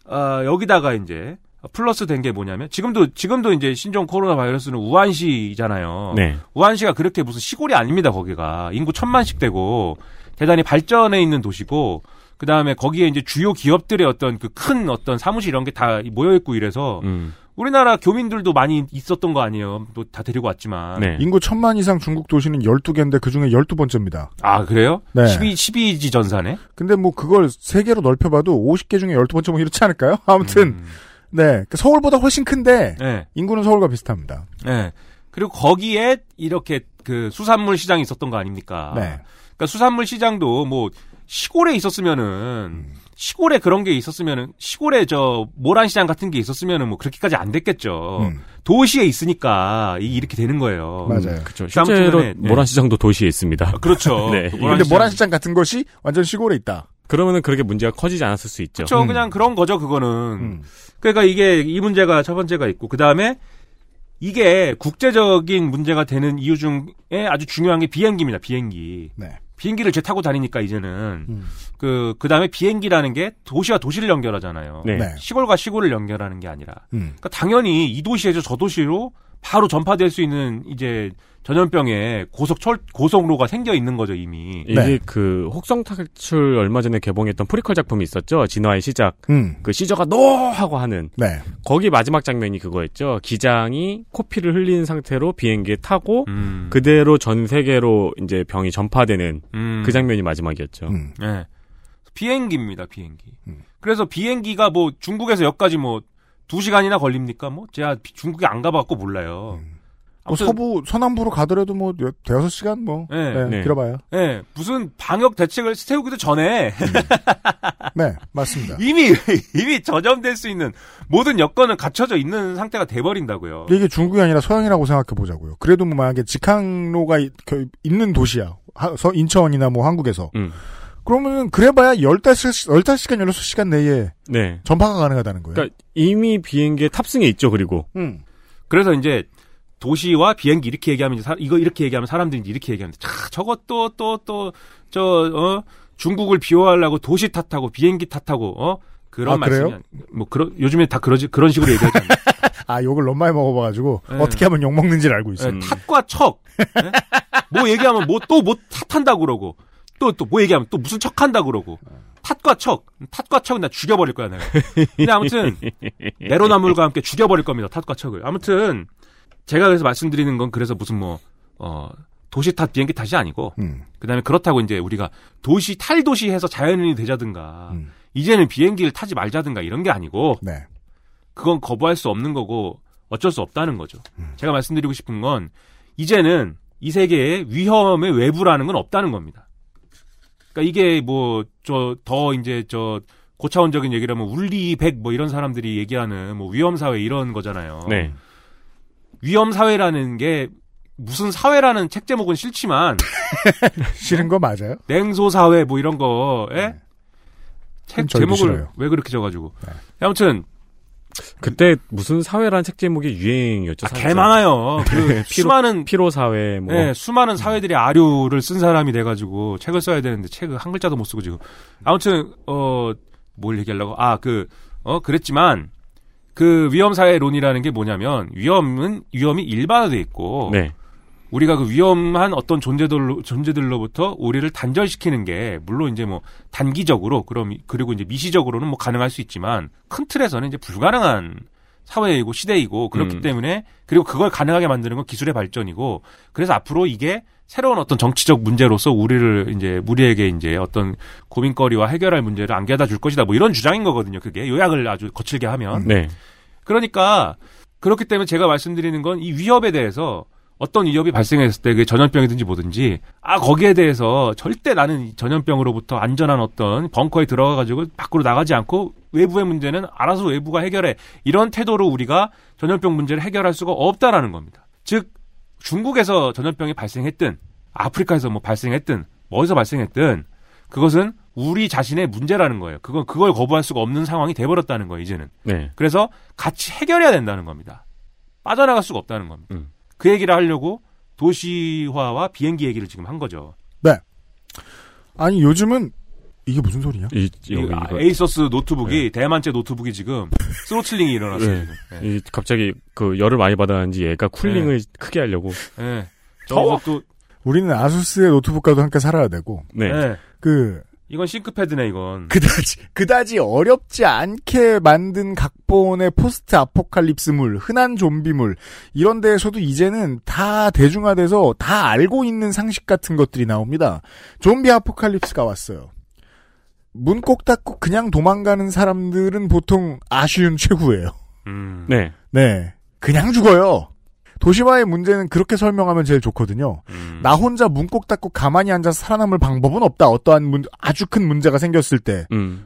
어, 여기다가 이제 플러스 된 게 뭐냐면 지금도 지금도 이제 신종 코로나 바이러스는 우한시잖아요. 네. 우한시가 그렇게 무슨 시골이 아닙니다. 거기가 인구 천만씩 되고 대단히 발전해 있는 도시고 그 다음에 거기에 이제 주요 기업들의 어떤 그 큰 어떤 사무실 이런 게 다 모여 있고 이래서 음. 우리나라 교민들도 많이 있었던 거 아니에요. 또 다 데리고 왔지만. 네. 인구 천만 이상 중국 도시는 12개인데 그 중에 12번째입니다. 아 그래요? 네. 12 12지 전사네. 근데 뭐 그걸 세개로 넓혀봐도 50개 중에 12번째 뭐 이렇지 않을까요? 아무튼 네그 서울보다 훨씬 큰데 네. 인구는 서울과 비슷합니다. 네. 그리고 거기에 이렇게 그 수산물 시장이 있었던 거 아닙니까? 네. 그러니까 수산물 시장도 뭐 시골에 있었으면은 시골에 그런 게 있었으면은 시골에 저 모란시장 같은 게 있었으면은 뭐 그렇게까지 안 됐겠죠. 음. 도시에 있으니까 이- 이렇게 되는 거예요. 맞아요. 그렇죠. 실제로 네. 모란시장도 도시에 있습니다. 그렇죠. 네. 또 근데 모란시장 같은 것이 완전 시골에 있다. 그러면은 그렇게 문제가 커지지 않았을 수 있죠. 그렇죠. 음. 그냥 그런 거죠. 그거는. 음. 그러니까 이게 이 문제가 첫 번째가 있고 그 다음에 이게 국제적인 문제가 되는 이유 중에 아주 중요한 게 비행기입니다. 비행기. 네. 비행기를 제 타고 다니니까 이제는 음. 그 그다음에 비행기라는 게 도시와 도시를 연결하잖아요. 네. 네. 시골과 시골을 연결하는 게 아니라. 음. 그러니까 당연히 이 도시에서 저 도시로 바로 전파될 수 있는 이제 전염병의 고속 철 고속로가 생겨 있는 거죠 이미. 이게 네. 그 혹성 탈출 얼마 전에 개봉했던 프리퀄 작품이 있었죠. 진화의 시작. 음. 그 시저가 no 하고 하는 네. 거기 마지막 장면이 그거였죠. 기장이 코피를 흘린 상태로 비행기에 타고 음. 그대로 전 세계로 이제 병이 전파되는 음. 그 장면이 마지막이었죠. 음. 네. 비행기입니다, 비행기. 음. 그래서 비행기가 뭐 중국에서 여기까지 뭐 두 시간이나 걸립니까? 뭐 제가 비- 중국에 안 가봐갖고 몰라요. 뭐 아무튼 서부 서남부로 가더라도 뭐 대여섯 시간 뭐 네. 네, 네. 길어봐요. 예, 무슨 방역 대책을 세우기도 전에 네, 맞습니다. 이미 이미 전염될 수 있는 모든 여건은 갖춰져 있는 상태가 돼버린다고요. 이게 중국이 아니라 서양이라고 생각해 보자고요. 그래도 뭐 만약에 직항로가 이- 겨- 있는 도시야. 하- 서- 인천이나 뭐 한국에서. 음. 그러면은 그래봐야 15시간, 15시간, 16시간 내에 네. 전파가 가능하다는 거예요. 그러니까 이미 비행기에 탑승해 있죠. 그리고 음. 그래서 이제 도시와 비행기 이렇게 얘기하면 이제 사- 이거 이렇게 얘기하면 사람들이 이제 이렇게 얘기하는데 자, 저것도 또 또 저 어, 중국을 비호하려고 도시 탓하고 비행기 탓하고 어 그런 아, 말씀이 그래요? 아니- 뭐 그런 요즘에 다 그러지 그런 식으로 얘기하잖아요. 아, 욕을 너무 많이 먹어봐가지고 네. 어떻게 하면 욕 먹는지를 알고 있어요. 예, 탓과 척. 예? 뭐 얘기하면 뭐 또뭐 탓한다 그러고 또 또 뭐 얘기하면 또 무슨 척한다 그러고 탓과 척. 탓과 척은 나 죽여버릴 거야 내가. 근데 아무튼 내로나물과 함께 죽여버릴 겁니다. 탓과 척을. 아무튼 제가 그래서 말씀드리는 건 그래서 무슨 뭐 어, 도시 탓 비행기 탓이 아니고 음. 그다음에 그렇다고 이제 우리가 도시 탈도시 해서 자연인이 되자든가 음. 이제는 비행기를 타지 말자든가 이런 게 아니고 네. 그건 거부할 수 없는 거고 어쩔 수 없다는 거죠. 제가 말씀드리고 싶은 건 이제는 이 세계에 위험의 외부라는 건 없다는 겁니다. 그러니까 이게 뭐 저 더 이제 저 고차원적인 얘기를 하면 울리백 뭐 이런 사람들이 얘기하는 뭐 위험 사회 이런 거잖아요. 네. 위험 사회라는 게 무슨 사회라는 책 제목은 싫지만 싫은 거 맞아요? 냉소 사회 뭐 이런 거에 책 저희도 제목을 싫어요. 왜 그렇게 져가지고 네. 아무튼 그때 무슨 사회라는 책 제목이 유행이었죠. 아. 개 많아요. 그 피로- 수많은 피로 사회 뭐 네, 수많은 사회들이 아류를 쓴 사람이 돼가지고 책을 써야 되는데 책을 한 글자도 못 쓰고 지금 아무튼 어 뭘 얘기하려고 아 그 어 그랬지만 그 위험 사회론이라는 게 뭐냐면 위험은 위험이 일반화돼 있고 네. 우리가 그 위험한 어떤 존재들로 존재들로부터 우리를 단절시키는 게 물론 이제 뭐 단기적으로 그럼 그리고 이제 미시적으로는 뭐 가능할 수 있지만 큰 틀에서는 이제 불가능한 사회이고 시대이고 그렇기 음. 때문에 그리고 그걸 가능하게 만드는 건 기술의 발전이고 그래서 앞으로 이게 새로운 어떤 정치적 문제로서 우리를 이제 우리에게 이제 어떤 고민거리와 해결할 문제를 안겨다 줄 것이다 뭐 이런 주장인 거거든요 그게 요약을 아주 거칠게 하면 네. 그러니까 그렇기 때문에 제가 말씀드리는 건 이 위협에 대해서 어떤 위협이 발생했을 때 그게 전염병이든지 뭐든지 아 거기에 대해서 절대 나는 이 전염병으로부터 안전한 어떤 벙커에 들어가 가지고 밖으로 나가지 않고 외부의 문제는 알아서 외부가 해결해 이런 태도로 우리가 전염병 문제를 해결할 수가 없다라는 겁니다. 즉 중국에서 전염병이 발생했든 아프리카에서 뭐 발생했든 어디서 발생했든 그것은 우리 자신의 문제라는 거예요. 그건 그걸 거부할 수가 없는 상황이 돼버렸다는 거예요. 이제는. 네. 그래서 같이 해결해야 된다는 겁니다. 빠져나갈 수가 없다는 겁니다. 음. 그 얘기를 하려고 도시화와 비행기 얘기를 지금 한 거죠. 아니 요즘은 이게 무슨 소리냐? 이, 이- 아, 이거. 에이서스 노트북이 대만제 노트북이 지금 throttling이 일어났어요. 네. 네. 이 갑자기 그 열을 많이 받았는지 얘가 cooling을 크게 하려고. 네. 더워. 저것도 우리는 아수스의 노트북과도 함께 살아야 되고 네. 네. 그 이건 ThinkPad네 이건. 그다지 그다지 어렵지 않게 만든 각본의 포스트 아포칼립스물, 흔한 좀비물 이런 데에서도 이제는 다 대중화돼서 다 알고 있는 상식 같은 것들이 나옵니다. 좀비 아포칼립스가 왔어요. 문 꼭 닫고 그냥 도망가는 사람들은 보통 아쉬운 최후예요. 음. 네. 네. 그냥 죽어요. 도시화의 문제는 그렇게 설명하면 제일 좋거든요. 음. 나 혼자 문꼭 닫고 가만히 앉아서 살아남을 방법은 없다. 어떠한 문, 아주 큰 문제가 생겼을 때. 음.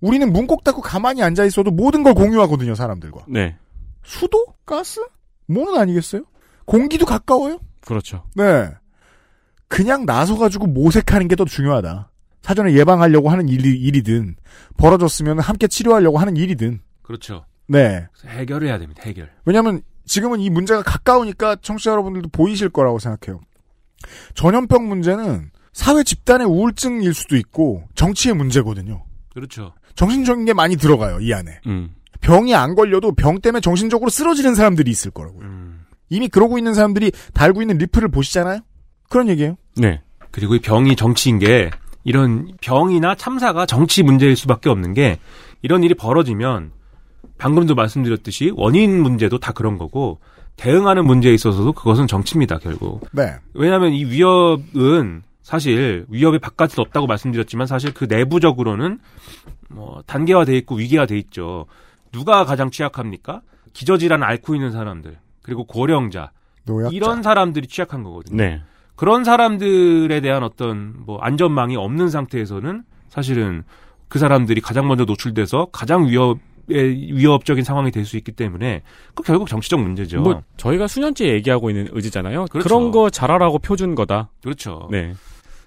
우리는 문꼭 닫고 가만히 앉아 있어도 모든 걸 공유하거든요, 사람들과. 네. 수도? 가스? 뭐는 아니겠어요? 공기도 가까워요? 그렇죠. 네. 그냥 나서가지고 모색하는 게 더 중요하다. 사전에 예방하려고 하는 일이, 일이든, 벌어졌으면 함께 치료하려고 하는 일이든. 그렇죠. 네. 그래서 해결을 해야 됩니다. 해결. 왜냐면 지금은 이 문제가 가까우니까 청취자 여러분들도 보이실 거라고 생각해요. 전염병 문제는 사회 집단의 우울증일 수도 있고 정치의 문제거든요. 그렇죠. 정신적인 게 많이 들어가요, 이 안에. 음. 병이 안 걸려도 병 때문에 정신적으로 쓰러지는 사람들이 있을 거라고요. 이미 그러고 있는 사람들이 달고 있는 리플을 보시잖아요? 그런 얘기예요. 네. 그리고 이 병이 정치인 게 이런 병이나 참사가 정치 문제일 수밖에 없는 게 이런 일이 벌어지면 방금도 말씀드렸듯이 원인 문제도 다 그런 거고 대응하는 문제에 있어서도 그것은 정치입니다, 결국. 네. 왜냐하면 이 위협은 사실 위협의 바깥은 없다고 말씀드렸지만 사실 그 내부적으로는 뭐 단계화돼 있고 위계화돼 있죠. 누가 가장 취약합니까? 기저질환 앓고 있는 사람들 그리고 고령자 노약자. 이런 사람들이 취약한 거거든요. 네. 그런 사람들에 대한 어떤 뭐 안전망이 없는 상태에서는 사실은 그 사람들이 가장 먼저 노출돼서 가장 위협 위협적인 상황이 될 수 있기 때문에 그 결국 정치적 문제죠. 뭐 저희가 수년째 얘기하고 있는 의지잖아요. 그렇죠. 그런 거 잘하라고 표준 거다. 그렇죠. 네.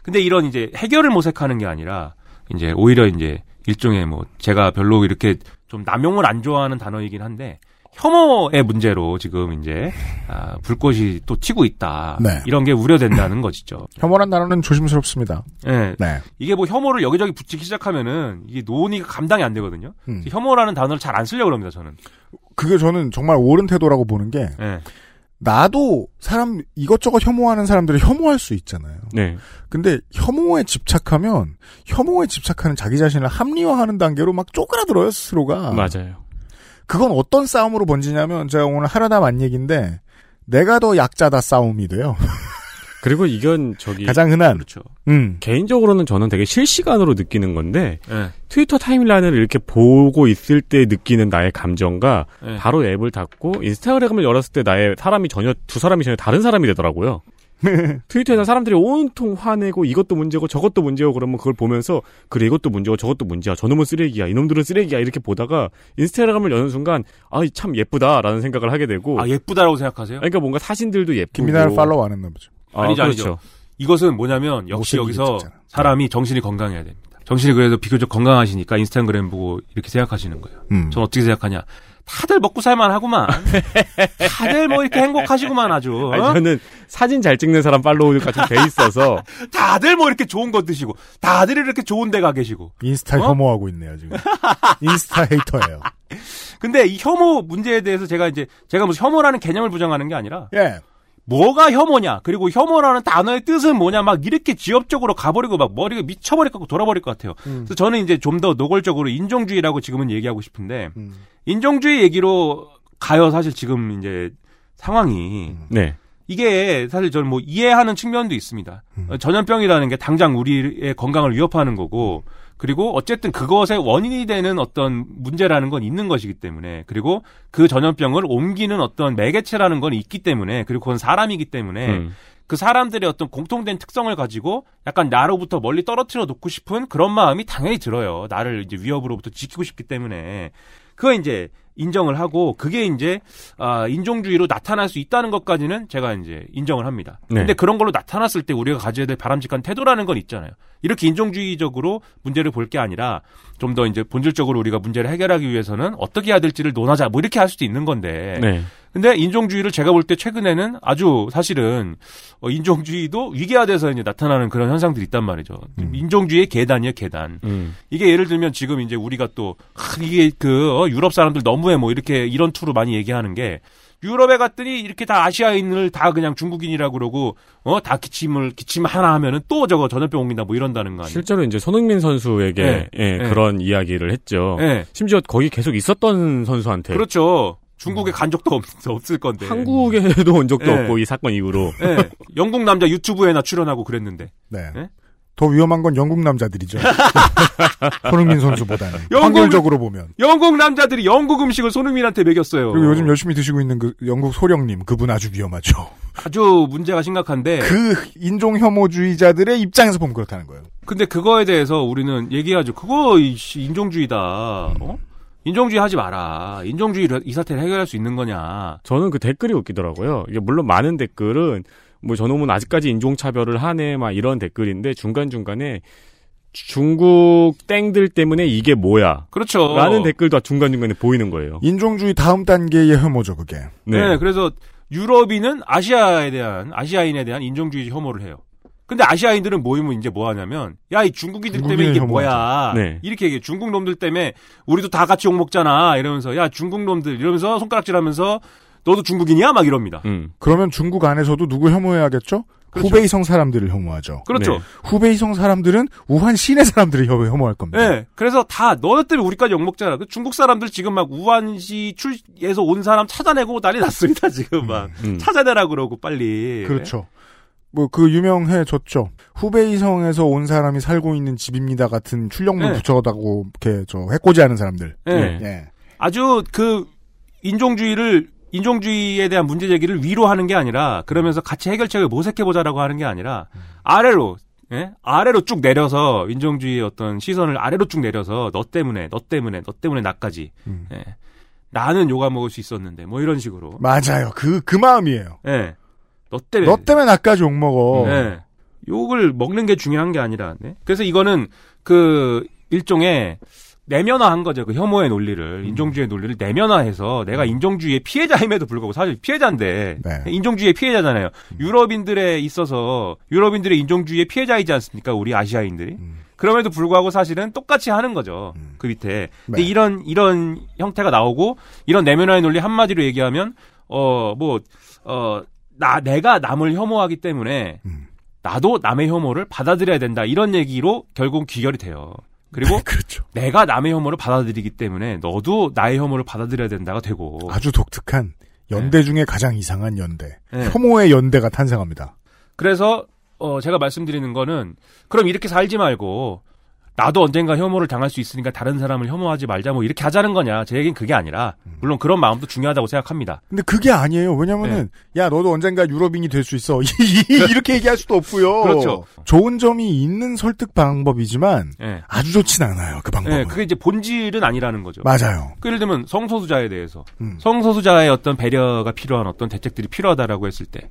근데 이런 이제 해결을 모색하는 게 아니라 이제 오히려 이제 일종의 뭐 제가 별로 이렇게 좀 남용을 안 좋아하는 단어이긴 한데 혐오의 문제로 지금 이제 아, 불꽃이 또 튀고 있다. 네. 이런 게 우려된다는 것이죠. 혐오란 단어는 조심스럽습니다. 예. 네. 이게 뭐 혐오를 여기저기 붙이기 시작하면은 이게 논의가 감당이 안 되거든요. 음. 혐오라는 단어를 잘 안 쓰려고 합니다, 저는. 그게 저는 정말 옳은 태도라고 보는 게 예. 나도 사람 이것저것 혐오하는 사람들을 혐오할 수 있잖아요. 네. 근데 혐오에 집착하면 혐오에 집착하는 자기 자신을 합리화하는 단계로 막 쪼그라들어요 스스로가. 맞아요. 그건 어떤 싸움으로 번지냐면 제가 오늘 하려다 만 얘기인데 내가 더 약자다 싸움이 돼요. 그리고 이건 저기 가장 흔한. 그렇죠. 음. 개인적으로는 저는 되게 실시간으로 느끼는 건데 예. 트위터 타임라인을 이렇게 보고 있을 때 느끼는 나의 감정과 예. 바로 앱을 닫고 인스타그램을 열었을 때 나의 사람이 전혀 두 사람이 전혀 다른 사람이 되더라고요. 트위터에서 사람들이 온통 화내고 이것도 문제고 저것도 문제고 그러면 그걸 보면서 그래 이것도 문제고 저것도 문제야 저놈은 쓰레기야 이놈들은 쓰레기야 이렇게 보다가 인스타그램을 여는 순간 아 참 예쁘다라는 생각을 하게 되고 아, 예쁘다라고 생각하세요? 그러니까 뭔가 사진들도 예쁘고 김민아를 팔로우 안 했나 보죠. 아, 아니죠, 아니죠. 그렇죠. 이것은 뭐냐면 역시 여기서 찍잖아. 사람이 정신이 건강해야 됩니다. 정신이 그래도 비교적 건강하시니까 인스타그램 보고 이렇게 생각하시는 거예요. 음. 전 어떻게 생각하냐? 다들 먹고 살만 하구만. 다들 뭐 이렇게 행복하시구만 아주. 어? 아니, 저는 사진 잘 찍는 사람 팔로우가 좀 돼 있어서 다들 뭐 이렇게 좋은 거 드시고, 다들 이렇게 좋은 데 가 계시고. 인스타 어? 혐오하고 있네요 지금. 인스타 헤이터예요. 근데 이 혐오 문제에 대해서 제가 이제 제가 무슨 혐오라는 개념을 부정하는 게 아니라 예. 뭐가 혐오냐 그리고 혐오라는 단어의 뜻은 뭐냐 막 이렇게 지엽적으로 가버리고 막 머리가 미쳐버릴 것 같고 돌아버릴 것 같아요. 그래서 저는 이제 좀 더 노골적으로 인종주의라고 지금은 얘기하고 싶은데 음. 인종주의 얘기로 가요 사실 지금 이제 상황이 네. 이게 사실 저는 뭐 이해하는 측면도 있습니다. 어, 전염병이라는 게 당장 우리의 건강을 위협하는 거고 그리고 어쨌든 그것의 원인이 되는 어떤 문제라는 건 있는 것이기 때문에 그리고 그 전염병을 옮기는 어떤 매개체라는 건 있기 때문에 그리고 그건 사람이기 때문에 음. 그 사람들의 어떤 공통된 특성을 가지고 약간 나로부터 멀리 떨어뜨려 놓고 싶은 그런 마음이 당연히 들어요. 나를 이제 위협으로부터 지키고 싶기 때문에 그거 이제 인정을 하고 그게 이제 아 인종주의로 나타날 수 있다는 것까지는 제가 이제 인정을 합니다. 네. 근데 그런 걸로 나타났을 때 우리가 가져야 될 바람직한 태도라는 건 있잖아요. 이렇게 인종주의적으로 문제를 볼 게 아니라 좀 더 이제 본질적으로 우리가 문제를 해결하기 위해서는 어떻게 해야 될지를 논하자 뭐 이렇게 할 수도 있는 건데 네. 근데 인종주의를 제가 볼 때 최근에는 아주 사실은 어, 인종주의도 위계화돼서 이제 나타나는 그런 현상들이 있단 말이죠. 인종주의의 계단이에요, 계단. 음. 이게 예를 들면 지금 이제 우리가 또 아, 이게 그 어, 유럽 사람들 너무해 뭐 이렇게 이런 투로 많이 얘기하는 게 유럽에 갔더니 이렇게 다 아시아인을 다 그냥 중국인이라 그러고 어 다 기침을 기침 하나 하면은 또 저거 전염병 옮긴다 뭐 이런다는 거 아니에요? 실제로 이제 손흥민 선수에게 네. 예, 네. 그런 이야기를 했죠. 네. 심지어 거기 계속 있었던 선수한테 그렇죠. 중국에 간 적도 없, 없을 건데. 한국에도 온 적도 네. 없고 이 사건 이후로 예. 영국 남자 유튜브에나 출연하고 그랬는데. 네. 예? 더 위험한 건 영국 남자들이죠. 손흥민 선수보다는. 영국- 확률적으로 보면. 영국 남자들이 영국 음식을 손흥민한테 먹였어요. 그리고 요즘 열심히 드시고 있는 그 영국 소령님 그분 아주 위험하죠. 아주 문제가 심각한데. 그 인종 혐오주의자들의 입장에서 보면 그렇다는 거예요. 근데 그거에 대해서 우리는 얘기하죠. 그거 이씨, 인종주의다. 어? 인종주의 하지 마라. 인종주의 이 사태를 해결할 수 있는 거냐. 저는 그 댓글이 웃기더라고요. 이게 물론 많은 댓글은 뭐 저놈은 아직까지 인종차별을 하네 막 이런 댓글인데 중간중간에 중국 땡들 때문에 이게 뭐야. 그렇죠. 라는 댓글도 중간 중간에 보이는 거예요. 인종주의 다음 단계의 혐오죠, 그게. 네. 그래서 유럽인은 아시아에 대한 아시아인에 대한 인종주의 혐오를 해요. 근데 아시아인들은 모이면 이제 뭐 하냐면 야 이 중국인들 때문에 이게. 뭐야 네. 이렇게 얘기해 중국 놈들 때문에 우리도 다 같이 욕 먹잖아 이러면서 야 중국 놈들 이러면서 손가락질하면서 너도 중국인이야 막 이럽니다. 음. 그러면 중국 안에서도 누구 혐오해야겠죠? 그렇죠. 후베이성 사람들을 혐오하죠. 그렇죠. 네. 후베이성 사람들은 우한 시내 사람들을 혐- 혐오할 겁니다. 네. 그래서 다 너네 때문에 우리까지 욕 먹잖아. 그 중국 사람들 지금 막 우한시 출에서 온 사람 찾아내고 난리 났습니다. 지금 막 음. 찾아내라 그러고 빨리. 그렇죠. 뭐 그 유명해졌죠. 후베이성에서 온 사람이 살고 있는 집입니다 같은 출력문 네. 붙여다고 이렇게 저 해코지하는 사람들. 네. 예. 아주 그 인종주의를 인종주의에 대한 문제 제기를 위로 하는 게 아니라 그러면서 같이 해결책을 모색해 보자라고 하는 게 아니라 아래로 예? 아래로 쭉 내려서 인종주의의 어떤 시선을 아래로 쭉 내려서 너 때문에 너 때문에 너 때문에 나까지 음. 예. 나는 욕아 먹을 수 있었는데 뭐 이런 식으로 맞아요. 그 그 마음이에요. 예. 너 때문에 너 때문에 나까지 욕 먹어. 네. 욕을 먹는 게 중요한 게 아니라. 네? 그래서 이거는 그 일종의 내면화한 거죠. 그 혐오의 논리를 인종주의의 논리를 내면화해서 내가 인종주의의 피해자임에도 불구하고 사실 피해자인데 네. 인종주의의 피해자잖아요. 유럽인들에 있어서 유럽인들의 인종주의의 피해자이지 않습니까? 우리 아시아인들이. 음. 그럼에도 불구하고 사실은 똑같이 하는 거죠. 그 밑에. 근데 네. 이런 이런 형태가 나오고 이런 내면화의 논리 한마디로 얘기하면 어뭐어 나 내가 남을 혐오하기 때문에 음. 나도 남의 혐오를 받아들여야 된다 이런 얘기로 결국 귀결이 돼요. 그리고 그렇죠. 내가 남의 혐오를 받아들이기 때문에 너도 나의 혐오를 받아들여야 된다가 되고 아주 독특한 연대 중에 가장 이상한 연대. 네. 혐오의 연대가 탄생합니다. 그래서 어 제가 말씀드리는 거는 그럼 이렇게 살지 말고 나도 언젠가 혐오를 당할 수 있으니까 다른 사람을 혐오하지 말자 뭐 이렇게 하자는 거냐 제 얘기는 그게 아니라 물론 그런 마음도 중요하다고 생각합니다. 근데 그게 아니에요. 왜냐면은 네. 야 너도 언젠가 유럽인이 될 수 있어. 이렇게 얘기할 수도 없고요. 그렇죠. 좋은 점이 있는 설득 방법이지만 예. 아주 좋진 않아요. 그 방법은. 예, 그게 이제 본질은 아니라는 거죠. 맞아요. 그 예를 들면 성소수자에 대해서 음. 성소수자의 어떤 배려가 필요한 어떤 대책들이 필요하다라고 했을 때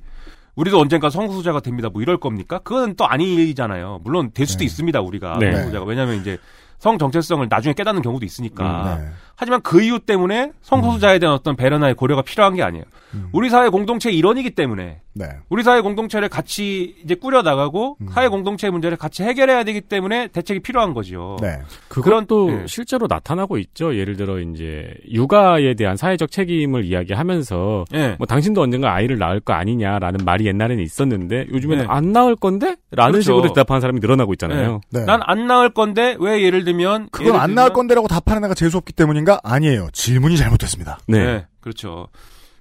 우리도 언젠가 성소수자가 됩니다. 뭐 이럴 겁니까? 그건 또 아니잖아요. 물론 될 수도 네. 있습니다. 우리가 네. 성소수자가 왜냐하면 이제 성 정체성을 나중에 깨닫는 경우도 있으니까. 네. 하지만 그 이유 때문에 성소수자에 대한 어떤 배려나 고려가 필요한 게 아니에요. 음. 우리 사회 공동체의 일원이기 때문에 네. 우리 사회 공동체를 같이 이제 꾸려 나가고 음. 사회 공동체의 문제를 같이 해결해야 되기 때문에 대책이 필요한 거죠. 네. 그런- 예. 실제로 나타나고 있죠. 예를 들어 이제 육아에 대한 사회적 책임을 이야기하면서 예. 뭐 당신도 언젠가 아이를 낳을 거 아니냐라는 말이 옛날에는 있었는데 요즘에는 네. 안 낳을 건데? 라는 그렇죠. 식으로 대답하는 사람이 늘어나고 있잖아요. 네. 난안 낳을 건데 왜 예를 들면 그건 예를 안 들면- 나올 건데라고 답하는 애가 재수 없기 때문인가? 아니에요. 질문이 잘못됐습니다. 네. 네. 그렇죠.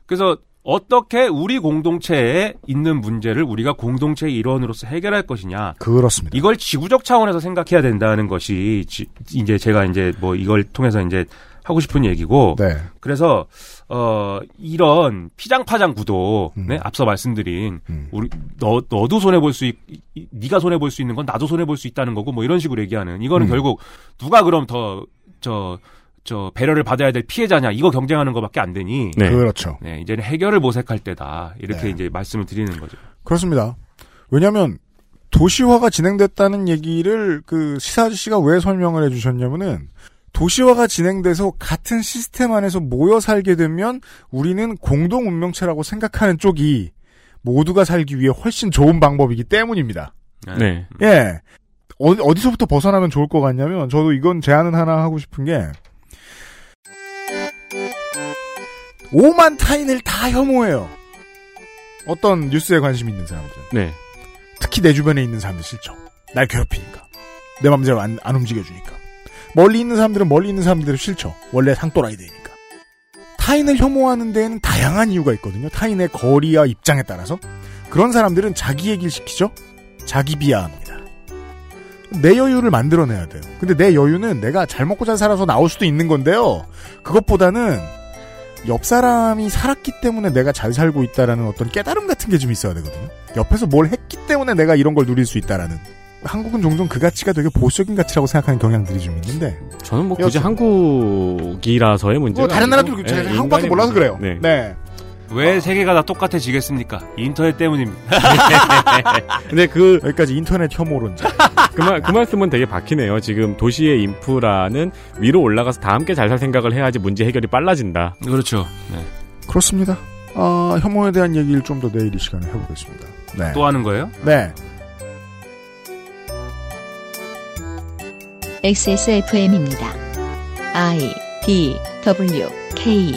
그래서 어떻게 우리 공동체에 있는 문제를 우리가 공동체의 일원으로서 해결할 것이냐. 그렇습니다. 이걸 지구적 차원에서 생각해야 된다는 것이 지- 이제 제가 이제 뭐 이걸 통해서 이제 하고 싶은 얘기고. 네. 그래서 어 이런 피장파장 구도, 음. 네 앞서 말씀드린 음. 우리 너 너도 손해 볼 수 있, 이- 네가 손해 볼 수 있는 건 나도 손해 볼 수 있다는 거고 뭐 이런 식으로 얘기하는 이거는 음. 결국 누가 그럼 더저 저 배려를 받아야 될 피해자냐 이거 경쟁하는 것밖에 안 되니 네. 그렇죠. 네, 이제는 해결을 모색할 때다 이렇게 네. 이제 말씀을 드리는 거죠. 그렇습니다. 왜냐하면 도시화가 진행됐다는 얘기를 그 시사 아저씨가 왜 설명을 해주셨냐면은 도시화가 진행돼서 같은 시스템 안에서 모여 살게 되면 우리는 공동 운명체라고 생각하는 쪽이 모두가 살기 위해 훨씬 좋은 방법이기 때문입니다. 네. 예. 어디, 어디서부터 벗어나면 좋을 것 같냐면, 저도 이건 제안은 하나 하고 싶은 게, 5만 타인을 다 혐오해요. 어떤 뉴스에 관심 있는 사람들. 네. 특히 내 주변에 있는 사람들 싫죠. 날 괴롭히니까. 내 맘대로 안, 안 움직여주니까. 멀리 있는 사람들은 멀리 있는 사람들대로 싫죠. 원래 상또라이들이니까. 타인을 혐오하는 데에는 다양한 이유가 있거든요. 타인의 거리와 입장에 따라서. 그런 사람들은 자기 얘기를 시키죠. 자기 비하합니다. 내 여유를 만들어내야 돼요. 근데 내 여유는 내가 잘 먹고 잘 살아서 나올 수도 있는 건데요. 그것보다는 옆 사람이 살았기 때문에 내가 잘 살고 있다라는 어떤 깨달음 같은 게 좀 있어야 되거든요. 옆에서 뭘 했기 때문에 내가 이런 걸 누릴 수 있다라는. 한국은 종종 그 가치가 되게 보수적인 가치라고 생각하는 경향들이 좀 있는데. 저는 뭐 굳이 여튼. 한국이라서의 문제가 뭐 다른 나라도 예, 한국밖에 몰라서. 그래요. 네. 네. 왜 세계가 다 똑같아지겠습니까? 인터넷 때문입니다. 근데 그 여기까지 인터넷 혐오론자. 그, 말, 그 말씀은 되게 박히네요. 지금 도시의 인프라는 위로 올라가서 다 함께 잘 살 생각을 해야지 문제 해결이 빨라진다. 그렇죠. 네. 그렇습니다. 아, 혐오에 대한 얘기를 좀 더 내일 이 시간에 해보겠습니다. 네. 또 하는 거예요? 네. XSFM입니다. I D W K